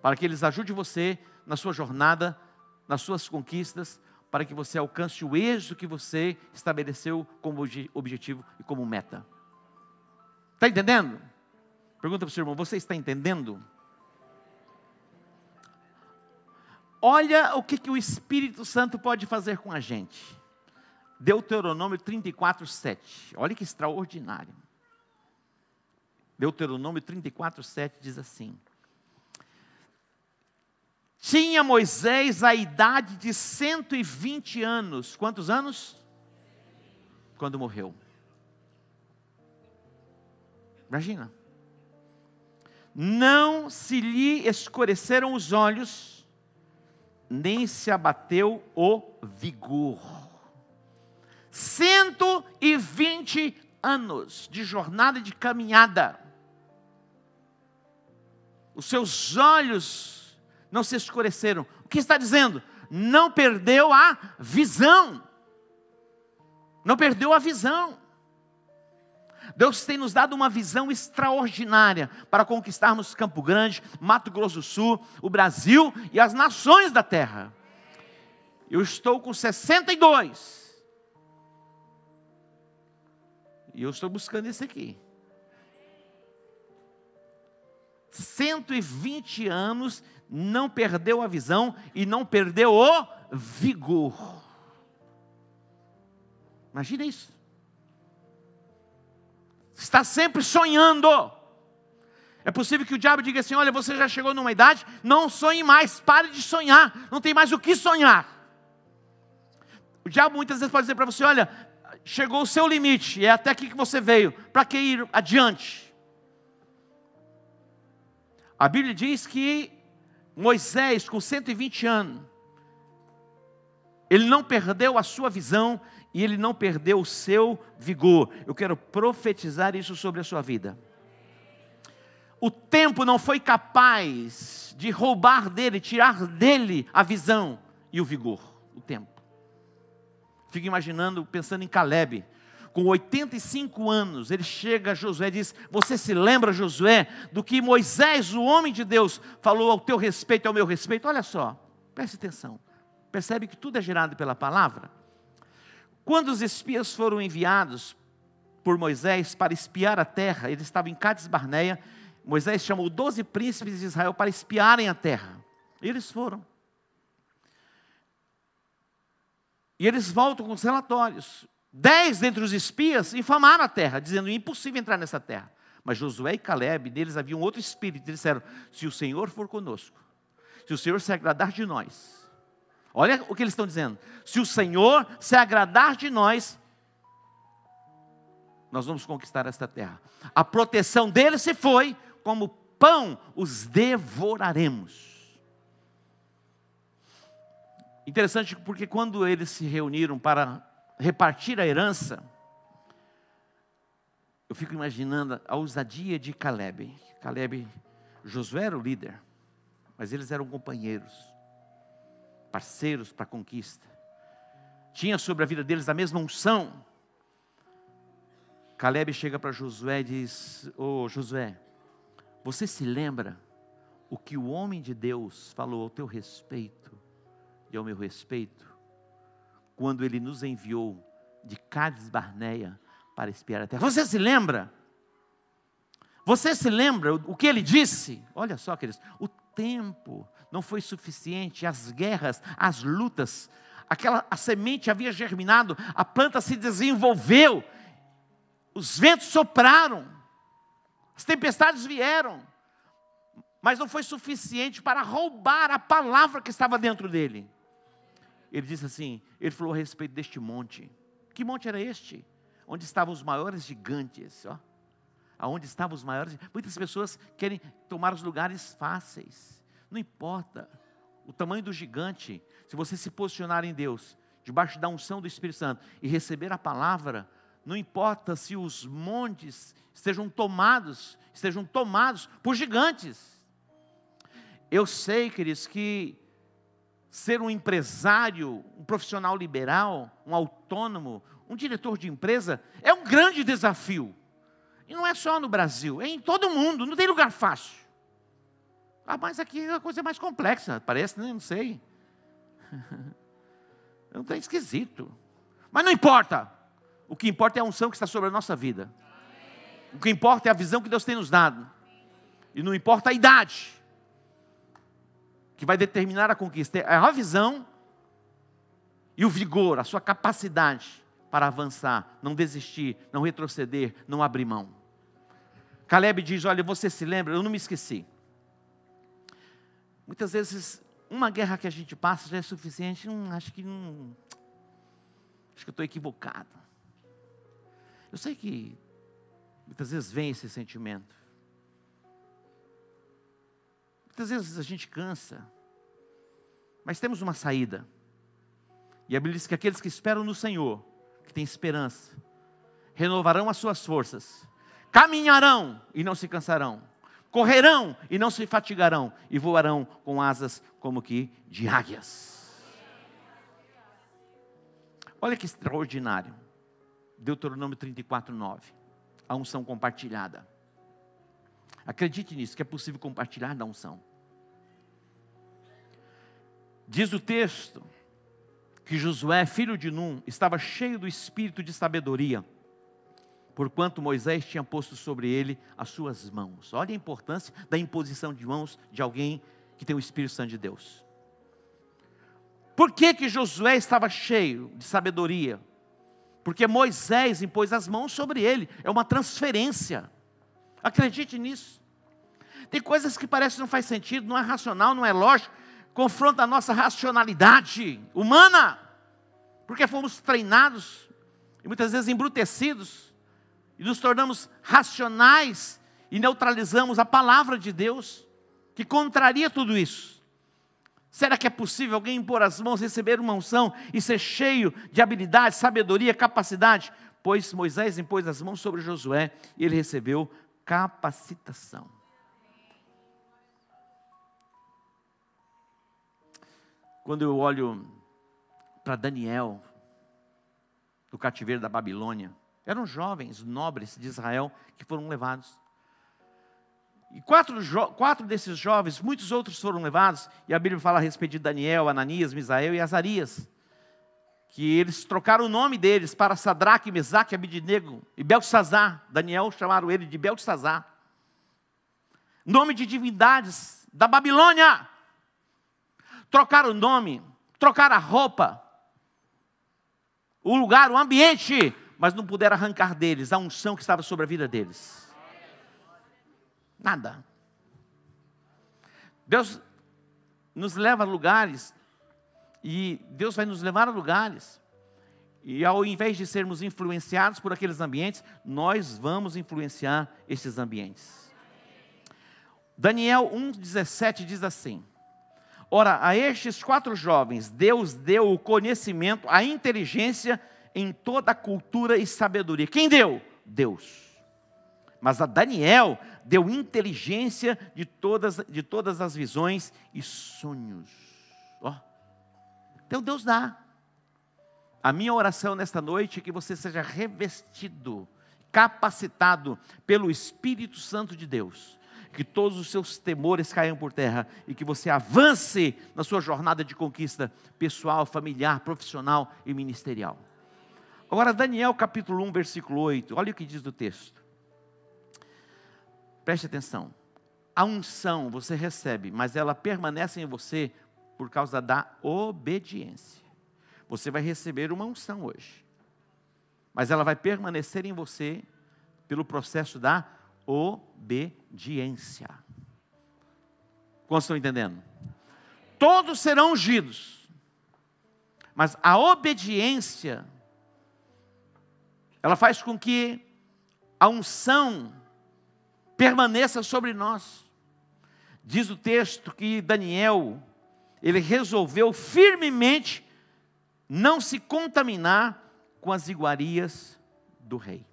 [SPEAKER 2] para que eles ajudem você na sua jornada, nas suas conquistas, para que você alcance o êxito que você estabeleceu como objetivo e como meta. Está entendendo? Pergunta para o seu irmão: você está entendendo? Olha o que, que o Espírito Santo pode fazer com a gente. Deuteronômio 34, 7. Olha que extraordinário. Deuteronômio 34, 7 diz assim: Tinha Moisés a idade de 120 anos. Quantos anos? Quando morreu. Imagina não se lhe escureceram os olhos, nem se abateu o vigor. 120 anos de jornada de caminhada. Os seus olhos não se escureceram. O que está dizendo? Não perdeu a visão. Não perdeu a visão. Deus tem nos dado uma visão extraordinária para conquistarmos Campo Grande, Mato Grosso do Sul, o Brasil e as nações da terra. Eu estou com 62. E eu estou buscando esse aqui. 120 anos, não perdeu a visão e não perdeu o vigor. Imagina isso está sempre sonhando. É possível que o diabo diga assim: olha, você já chegou numa idade, não sonhe mais, pare de sonhar, não tem mais o que sonhar. O diabo muitas vezes pode dizer para você: olha, chegou o seu limite, é até aqui que você veio, para que ir adiante? A Bíblia diz que Moisés, com 120 anos, ele não perdeu a sua visão e ele não perdeu o seu vigor. Eu quero profetizar isso sobre a sua vida. O tempo não foi capaz de roubar dele, tirar dele a visão e o vigor. O tempo. Fico imaginando, pensando em Caleb. com 85 anos, ele chega a Josué e diz: Você se lembra, Josué, do que Moisés, o homem de Deus, falou ao teu respeito ao meu respeito? Olha só, preste atenção. Percebe que tudo é gerado pela palavra? Quando os espias foram enviados por Moisés para espiar a terra, eles estavam em Cades Barneia. Moisés chamou doze príncipes de Israel para espiarem a terra. Eles foram. E eles voltam com os relatórios. Dez dentre os espias infamaram a terra, dizendo impossível entrar nessa terra. Mas Josué e Caleb, neles havia um outro espírito, eles disseram: se o Senhor for conosco, se o Senhor se agradar de nós, olha o que eles estão dizendo: se o Senhor se agradar de nós, nós vamos conquistar esta terra. A proteção deles se foi, como pão os devoraremos. Interessante porque quando eles se reuniram para repartir a herança, eu fico imaginando a ousadia de Caleb. Caleb, Josué era o líder, mas eles eram companheiros, parceiros para a conquista. Tinha sobre a vida deles a mesma unção. Caleb chega para Josué e diz: Ô oh, Josué, você se lembra o que o homem de Deus falou ao teu respeito e ao meu respeito? Quando ele nos enviou de Cádiz Barneia para espiar a terra. Você se lembra? Você se lembra o que ele disse? Olha só, queridos, o tempo não foi suficiente, as guerras, as lutas, aquela a semente havia germinado, a planta se desenvolveu, os ventos sopraram, as tempestades vieram, mas não foi suficiente para roubar a palavra que estava dentro dele. Ele disse assim: ele falou a respeito deste monte. Que monte era este? Onde estavam os maiores gigantes, ó. Aonde estavam os maiores. Muitas pessoas querem tomar os lugares fáceis. Não importa o tamanho do gigante. Se você se posicionar em Deus, debaixo da unção do Espírito Santo e receber a palavra, não importa se os montes estejam tomados, estejam tomados por gigantes. Eu sei, queridos, que ser um empresário, um profissional liberal, um autônomo, um diretor de empresa, é um grande desafio. E não é só no Brasil, é em todo mundo, não tem lugar fácil. Ah, mas aqui a coisa é mais complexa, parece, né? Não sei. Não tem esquisito. Mas não importa. O que importa é a unção que está sobre a nossa vida. O que importa é a visão que Deus tem nos dado. E não importa a idade, que vai determinar a conquista. É a visão e o vigor, a sua capacidade para avançar, não desistir, não retroceder, não abrir mão. Caleb diz: Olha, você se lembra? Eu não me esqueci. Muitas vezes, uma guerra que a gente passa já é suficiente. Hum, acho que não. Acho que eu estou equivocado. Eu sei que muitas vezes vem esse sentimento. Muitas vezes a gente cansa. Mas temos uma saída. E a Bíblia diz que aqueles que esperam no Senhor que tem esperança, renovarão as suas forças, caminharão e não se cansarão, correrão e não se fatigarão, e voarão com asas como que de águias. Olha que extraordinário. Deuteronômio 34, 9. A unção compartilhada. Acredite nisso, que é possível compartilhar da unção. Diz o texto que Josué, filho de Num, estava cheio do espírito de sabedoria, porquanto Moisés tinha posto sobre ele as suas mãos. Olha a importância da imposição de mãos de alguém que tem o Espírito Santo de Deus. Por que, que Josué estava cheio de sabedoria? Porque Moisés impôs as mãos sobre ele, é uma transferência. Acredite nisso. Tem coisas que parecem não faz sentido, não é racional, não é lógico, confronta a nossa racionalidade humana, porque fomos treinados e muitas vezes embrutecidos e nos tornamos racionais e neutralizamos a palavra de Deus, que contraria tudo isso. Será que é possível alguém impor as mãos, receber uma unção e ser cheio de habilidade, sabedoria, capacidade? Pois Moisés impôs as mãos sobre Josué e ele recebeu capacitação. Quando eu olho para Daniel, do cativeiro da Babilônia, Eram jovens, nobres de Israel que foram levados. E quatro, quatro desses jovens, muitos outros foram levados, e a Bíblia fala a respeito de Daniel, Ananias, Misael e Azarias, que eles trocaram o nome deles para Sadraque, Mesaque, Abidinego e Beltesazar. Daniel chamaram ele de Beltesazar. Nome de divindades da Babilônia. Trocaram o nome, trocaram a roupa, o lugar, o ambiente, mas não puderam arrancar deles a unção que estava sobre a vida deles. Nada. Deus nos leva a lugares, e Deus vai nos levar a lugares, e ao invés de sermos influenciados por aqueles ambientes, nós vamos influenciar esses ambientes. Daniel 1,17 diz assim: Ora, a estes quatro jovens, Deus deu o conhecimento, a inteligência em toda a cultura e sabedoria. Quem deu? Deus. Mas a Daniel deu inteligência de todas, de todas as visões e sonhos. Oh. Então Deus dá. A minha oração nesta noite é que você seja revestido, capacitado pelo Espírito Santo de Deus. Que todos os seus temores caiam por terra e que você avance na sua jornada de conquista pessoal, familiar, profissional e ministerial. Agora, Daniel capítulo 1, versículo 8, olha o que diz do texto. Preste atenção. A unção você recebe, mas ela permanece em você por causa da obediência. Você vai receber uma unção hoje, mas ela vai permanecer em você pelo processo da obediência. Quantos estão entendendo? Todos serão ungidos, mas a obediência, ela faz com que a unção permaneça sobre nós. Diz o texto que Daniel, ele resolveu firmemente não se contaminar com as iguarias do rei.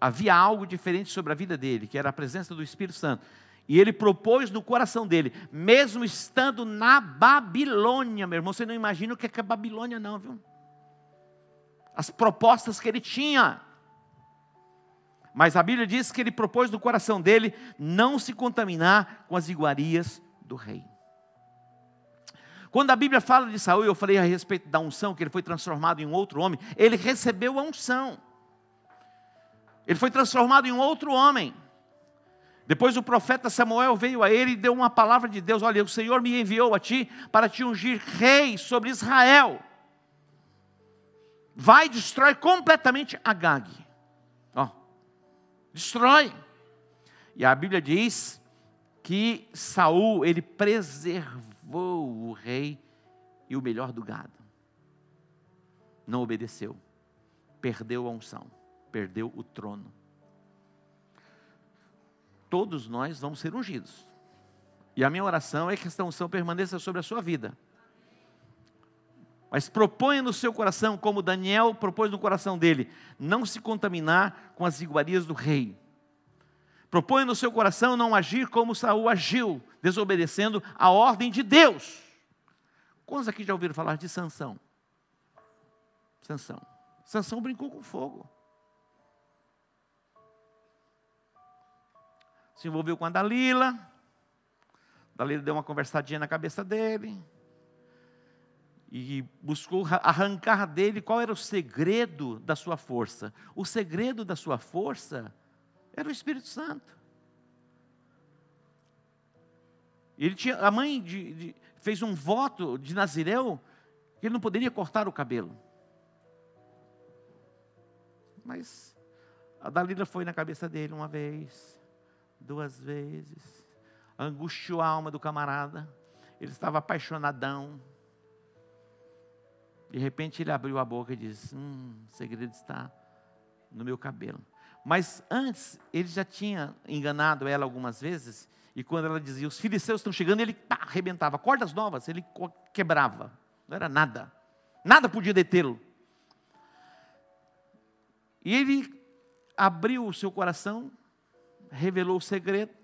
[SPEAKER 2] Havia algo diferente sobre a vida dele, que era a presença do Espírito Santo. E ele propôs no coração dele, mesmo estando na Babilônia, meu irmão, você não imagina o que é, que é Babilônia, não, viu? As propostas que ele tinha. Mas a Bíblia diz que ele propôs no coração dele não se contaminar com as iguarias do rei. Quando a Bíblia fala de Saul, eu falei a respeito da unção, que ele foi transformado em outro homem, ele recebeu a unção. Ele foi transformado em um outro homem. Depois o profeta Samuel veio a ele e deu uma palavra de Deus: Olha, o Senhor me enviou a ti para te ungir rei sobre Israel. Vai destrói completamente Agag destrói. E a Bíblia diz que Saul ele preservou o rei e o melhor do gado. Não obedeceu. Perdeu a unção, perdeu o trono. Todos nós vamos ser ungidos. E a minha oração é que esta unção permaneça sobre a sua vida. Mas proponha no seu coração, como Daniel propôs no coração dele, não se contaminar com as iguarias do rei. Proponha no seu coração não agir como Saul agiu, desobedecendo a ordem de Deus. Quantos aqui já ouviram falar de Sansão? Sansão. Sansão brincou com fogo. Se envolveu com a Dalila. Dalila deu uma conversadinha na cabeça dele e buscou arrancar dele qual era o segredo da sua força. O segredo da sua força era o Espírito Santo. Ele tinha, a mãe de, de, fez um voto de Nazireu que ele não poderia cortar o cabelo. Mas a Dalila foi na cabeça dele uma vez, duas vezes, angustiou a alma do camarada. Ele estava apaixonadão. De repente ele abriu a boca e disse: Hum, o segredo está no meu cabelo. Mas antes, ele já tinha enganado ela algumas vezes, e quando ela dizia: Os filisteus estão chegando, ele pá, arrebentava. Cordas novas, ele quebrava. Não era nada. Nada podia detê-lo. E ele abriu o seu coração, revelou o segredo.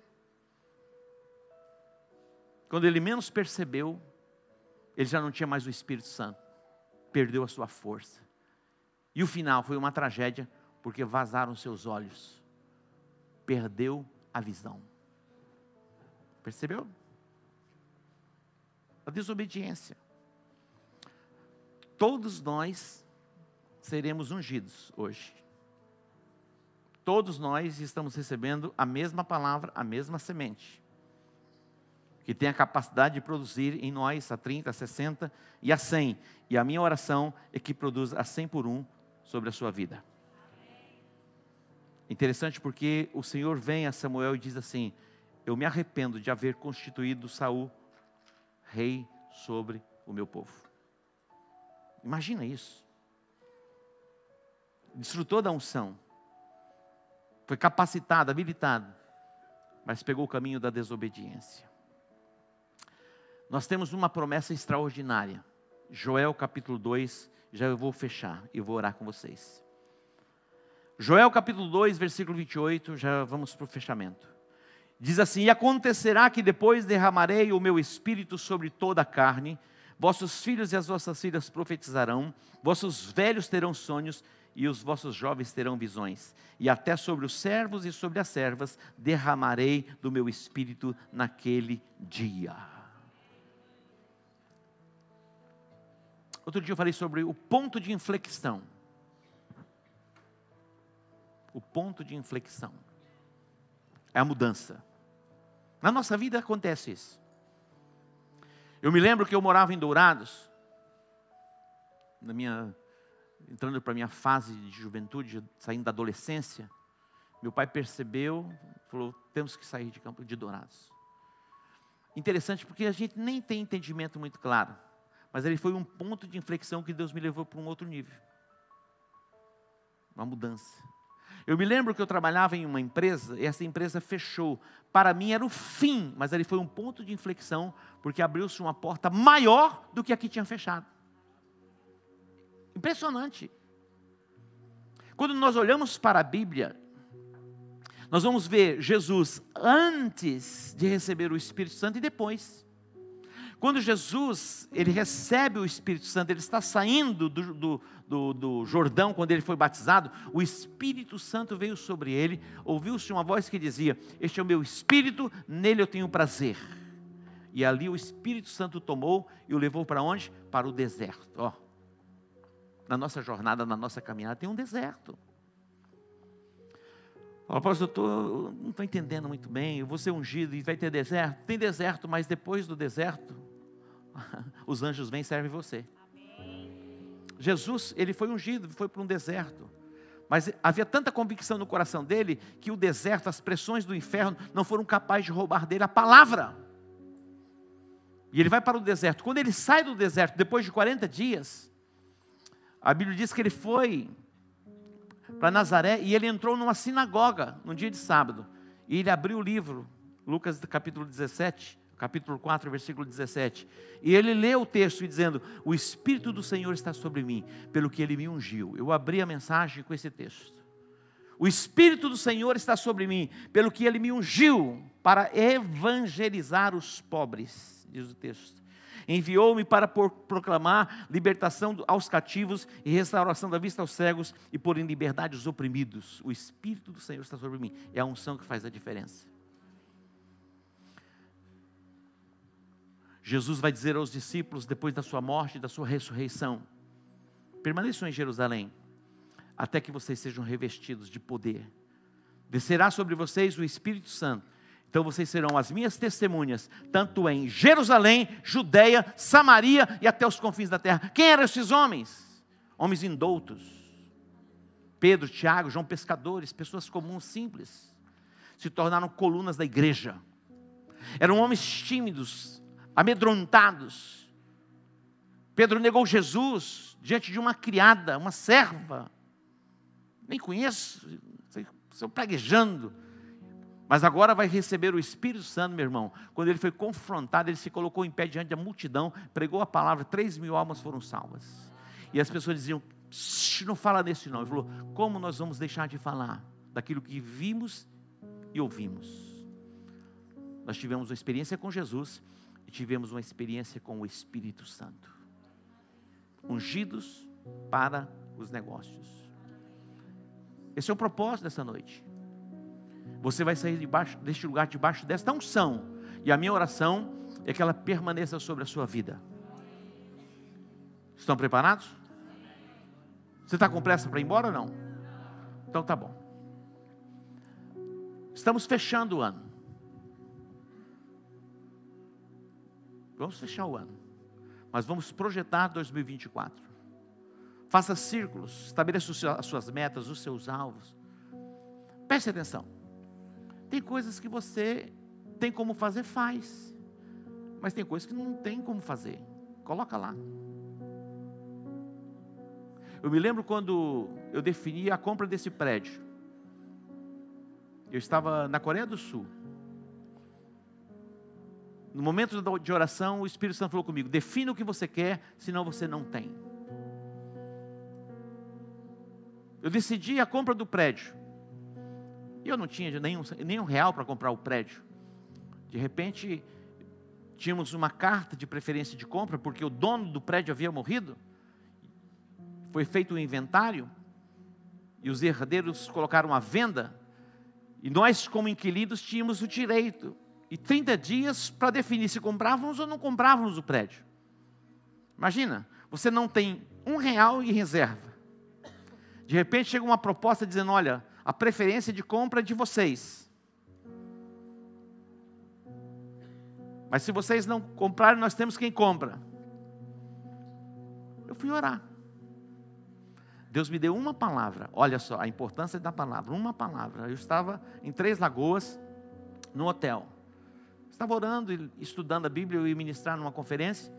[SPEAKER 2] Quando ele menos percebeu, ele já não tinha mais o Espírito Santo perdeu a sua força E o final foi uma tragédia, porque vazaram seus olhos. Perdeu a visão. Percebeu? A desobediência. Todos nós seremos ungidos hoje. Todos nós estamos recebendo a mesma palavra, a mesma semente, que tem a capacidade de produzir em nós a 30, a 60 e a 100. E a minha oração é que produza a 100 por um sobre a sua vida. Interessante porque o Senhor vem a Samuel e diz assim: Eu me arrependo de haver constituído Saul rei sobre o meu povo. Imagina isso. Desfrutou da unção, foi capacitado, habilitado, mas pegou o caminho da desobediência. Nós temos uma promessa extraordinária. Joel capítulo 2, já eu vou fechar e vou orar com vocês. Joel capítulo 2, versículo 28, já vamos para o fechamento. Diz assim: E acontecerá que depois derramarei o meu espírito sobre toda a carne, vossos filhos e as vossas filhas profetizarão, vossos velhos terão sonhos e os vossos jovens terão visões, e até sobre os servos e sobre as servas derramarei do meu espírito naquele dia. Outro dia eu falei sobre o ponto de inflexão. O ponto de inflexão é a mudança. Na nossa vida acontece isso. Eu me lembro que eu morava em Dourados, na minha entrando para minha fase de juventude, saindo da adolescência, meu pai percebeu, falou: temos que sair de Campo de Dourados. Interessante porque a gente nem tem entendimento muito claro, mas ele foi um ponto de inflexão que Deus me levou para um outro nível uma mudança. Eu me lembro que eu trabalhava em uma empresa e essa empresa fechou. Para mim era o fim, mas ele foi um ponto de inflexão, porque abriu-se uma porta maior do que a que tinha fechado. Impressionante. Quando nós olhamos para a Bíblia, nós vamos ver Jesus antes de receber o Espírito Santo e depois. Quando Jesus ele recebe o Espírito Santo, ele está saindo do, do, do, do, Jordão, quando ele foi batizado, o Espírito Santo veio sobre ele, ouviu-se uma voz que dizia: Este é o meu Espírito, nele eu tenho prazer. E ali o Espírito Santo tomou e o levou para onde? Para o deserto. Ó, na nossa jornada, na nossa caminhada, tem um deserto. Fala, pastor, eu tô, não estou entendendo muito bem, eu vou ser ungido e vai ter deserto? Tem deserto, mas depois do deserto, os anjos vêm e servem você. Amém. Jesus, ele foi ungido, foi para um deserto. Mas havia tanta convicção no coração dele que o deserto, as pressões do inferno, não foram capazes de roubar dele a palavra. E ele vai para o deserto. Quando ele sai do deserto, depois de 40 dias, a Bíblia diz que ele foi para Nazaré e ele entrou numa sinagoga no dia de sábado. E ele abriu o livro, Lucas capítulo 17, capítulo 4, versículo 17. E ele leu o texto dizendo: O Espírito do Senhor está sobre mim, pelo que ele me ungiu. Eu abri a mensagem com esse texto. O Espírito do Senhor está sobre mim, pelo que ele me ungiu para evangelizar os pobres, diz o texto Enviou-me para proclamar libertação aos cativos e restauração da vista aos cegos e pôr em liberdade os oprimidos. O Espírito do Senhor está sobre mim. É a unção que faz a diferença. Jesus vai dizer aos discípulos, depois da sua morte e da sua ressurreição: permaneçam em Jerusalém, até que vocês sejam revestidos de poder. Descerá sobre vocês o Espírito Santo então vocês serão as minhas testemunhas, tanto em Jerusalém, Judeia, Samaria e até os confins da terra. Quem eram esses homens? Homens indoutos. Pedro, Tiago, João pescadores, pessoas comuns, simples, se tornaram colunas da igreja. Eram homens tímidos, amedrontados. Pedro negou Jesus diante de uma criada, uma serva. Nem conheço, estou praguejando mas agora vai receber o Espírito Santo, meu irmão. Quando ele foi confrontado, ele se colocou em pé diante da multidão, pregou a palavra, três mil almas foram salvas. E as pessoas diziam: não fala desse não. Ele falou: como nós vamos deixar de falar daquilo que vimos e ouvimos? Nós tivemos uma experiência com Jesus e tivemos uma experiência com o Espírito Santo. Ungidos para os negócios. Esse é o propósito dessa noite. Você vai sair debaixo, deste lugar, debaixo desta unção. E a minha oração é que ela permaneça sobre a sua vida. Estão preparados? Você está com pressa para ir embora ou não? Então tá bom. Estamos fechando o ano. Vamos fechar o ano. Mas vamos projetar 2024. Faça círculos, estabeleça as suas metas, os seus alvos. Preste atenção. Tem coisas que você tem como fazer, faz. Mas tem coisas que não tem como fazer. Coloca lá. Eu me lembro quando eu defini a compra desse prédio. Eu estava na Coreia do Sul. No momento de oração, o Espírito Santo falou comigo: defina o que você quer, senão você não tem. Eu decidi a compra do prédio. E eu não tinha nenhum, nenhum real para comprar o prédio. De repente, tínhamos uma carta de preferência de compra, porque o dono do prédio havia morrido. Foi feito um inventário, e os herdeiros colocaram a venda, e nós, como inquilinos, tínhamos o direito e 30 dias para definir se comprávamos ou não comprávamos o prédio. Imagina, você não tem um real em reserva. De repente chega uma proposta dizendo: olha, a preferência de compra é de vocês. Mas se vocês não comprarem, nós temos quem compra. Eu fui orar. Deus me deu uma palavra. Olha só a importância da palavra. Uma palavra. Eu estava em Três Lagoas, no hotel. Estava orando e estudando a Bíblia, eu ia ministrar numa conferência.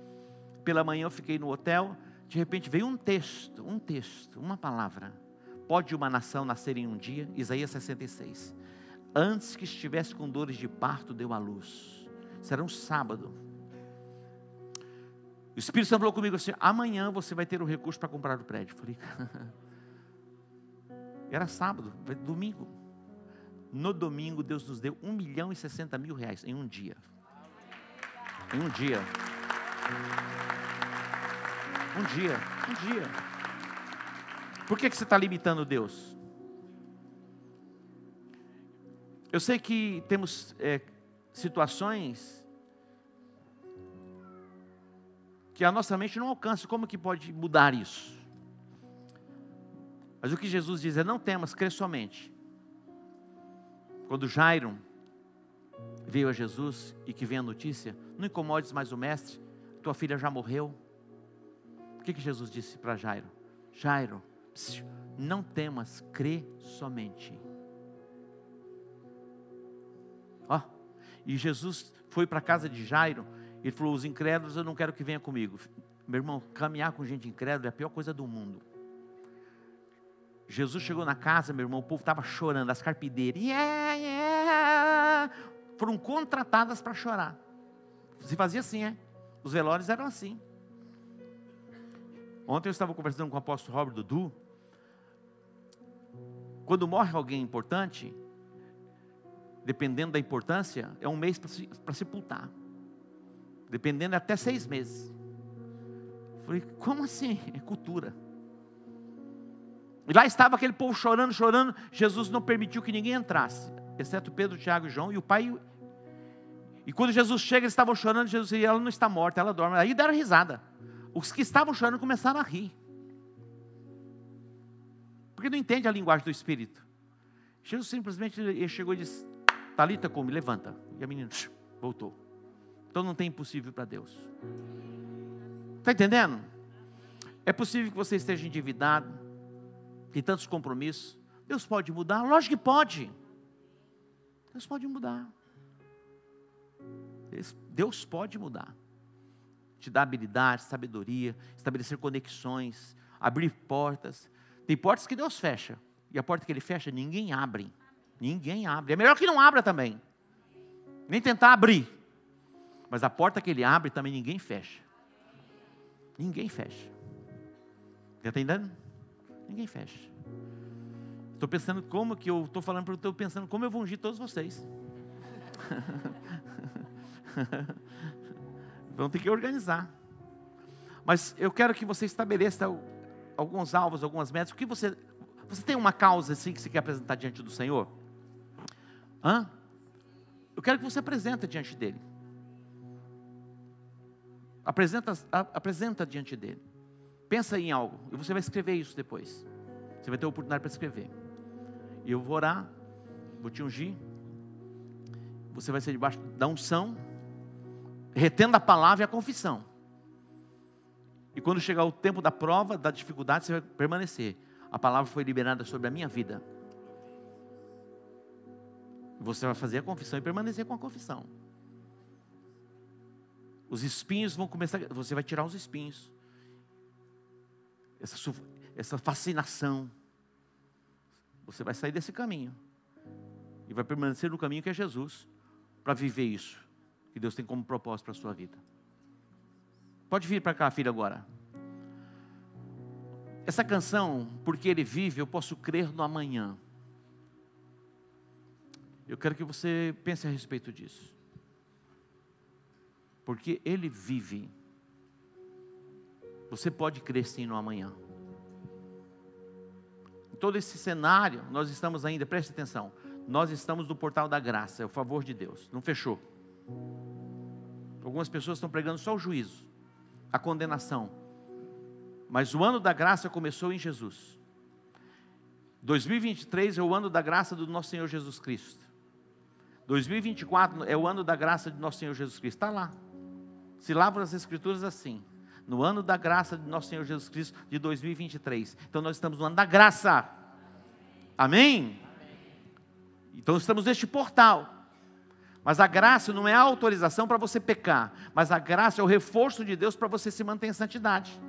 [SPEAKER 2] Pela manhã eu fiquei no hotel. De repente veio um texto, um texto, uma palavra. Pode uma nação nascer em um dia? Isaías 66. Antes que estivesse com dores de parto, deu à luz. Será um sábado. O Espírito Santo falou comigo assim: amanhã você vai ter o recurso para comprar o prédio. Eu falei, era sábado, domingo. No domingo, Deus nos deu 1 milhão e 60 mil reais em um dia. Em um dia. Um dia. Um dia. Por que, que você está limitando Deus? Eu sei que temos é, situações que a nossa mente não alcança. Como que pode mudar isso? Mas o que Jesus diz é: não temas, crê somente. Quando Jairo veio a Jesus e que vem a notícia, não incomodes mais o mestre, tua filha já morreu. O que, que Jesus disse para Jairo? Jairo, não temas, crê somente. Ó, e Jesus foi para a casa de Jairo, ele falou: Os incrédulos eu não quero que venha comigo. Meu irmão, caminhar com gente incrédula é a pior coisa do mundo. Jesus chegou na casa, meu irmão, o povo estava chorando, as carpideiras, yeah, yeah, foram contratadas para chorar. Se fazia assim, é? Os velórios eram assim. Ontem eu estava conversando com o apóstolo Robert Dudu. Quando morre alguém importante, dependendo da importância, é um mês para sepultar. Dependendo, é até seis meses. Falei, como assim? É cultura. E lá estava aquele povo chorando, chorando. Jesus não permitiu que ninguém entrasse, exceto Pedro, Tiago e João e o pai. E quando Jesus chega, eles estavam chorando. Jesus disse: Ela não está morta, ela dorme. Aí deram risada. Os que estavam chorando começaram a rir. Porque não entende a linguagem do Espírito. Jesus simplesmente chegou e disse: Talita, come, levanta. E a menina voltou. Então não tem impossível para Deus. Está entendendo? É possível que você esteja endividado tem tantos compromissos. Deus pode mudar? Lógico que pode. Deus pode mudar. Deus pode mudar. Te dar habilidade, sabedoria, estabelecer conexões, abrir portas. Tem portas que Deus fecha. E a porta que Ele fecha, ninguém abre. Ninguém abre. É melhor que não abra também. Nem tentar abrir. Mas a porta que Ele abre também ninguém fecha. Ninguém fecha. Está entendendo? Ninguém fecha. Estou pensando como que eu estou falando, estou pensando como eu vou ungir todos vocês. Vão ter que organizar. Mas eu quero que você estabeleça alguns alvos, algumas metas. O que você. Você tem uma causa assim que você quer apresentar diante do Senhor? Hã? Eu quero que você apresente diante dele. Apresenta, apresenta diante dele. Pensa em algo. E você vai escrever isso depois. Você vai ter a oportunidade para escrever. E eu vou orar. Vou te ungir. Você vai ser debaixo da unção. Retendo a palavra e a confissão. E quando chegar o tempo da prova, da dificuldade, você vai permanecer. A palavra foi liberada sobre a minha vida. Você vai fazer a confissão e permanecer com a confissão. Os espinhos vão começar, você vai tirar os espinhos. Essa, essa fascinação. Você vai sair desse caminho. E vai permanecer no caminho que é Jesus. Para viver isso. Que Deus tem como propósito para a sua vida. Pode vir para cá, filho, agora. Essa canção, porque ele vive, eu posso crer no amanhã. Eu quero que você pense a respeito disso. Porque Ele vive. Você pode crer sim no amanhã. Em todo esse cenário, nós estamos ainda, preste atenção, nós estamos no portal da graça, é o favor de Deus, não fechou. Algumas pessoas estão pregando só o juízo, a condenação. Mas o ano da graça começou em Jesus. 2023 é o ano da graça do nosso Senhor Jesus Cristo. 2024 é o ano da graça de nosso Senhor Jesus Cristo. Está lá. Se lavram as Escrituras assim. No ano da graça de nosso Senhor Jesus Cristo de 2023. Então nós estamos no ano da graça. Amém? Então estamos neste portal. Mas a graça não é a autorização para você pecar, mas a graça é o reforço de Deus para você se manter em santidade.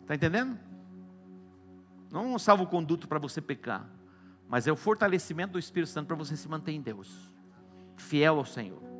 [SPEAKER 2] Está entendendo? Não é um salvo-conduto para você pecar mas é o fortalecimento do Espírito Santo para você se manter em Deus, fiel ao Senhor.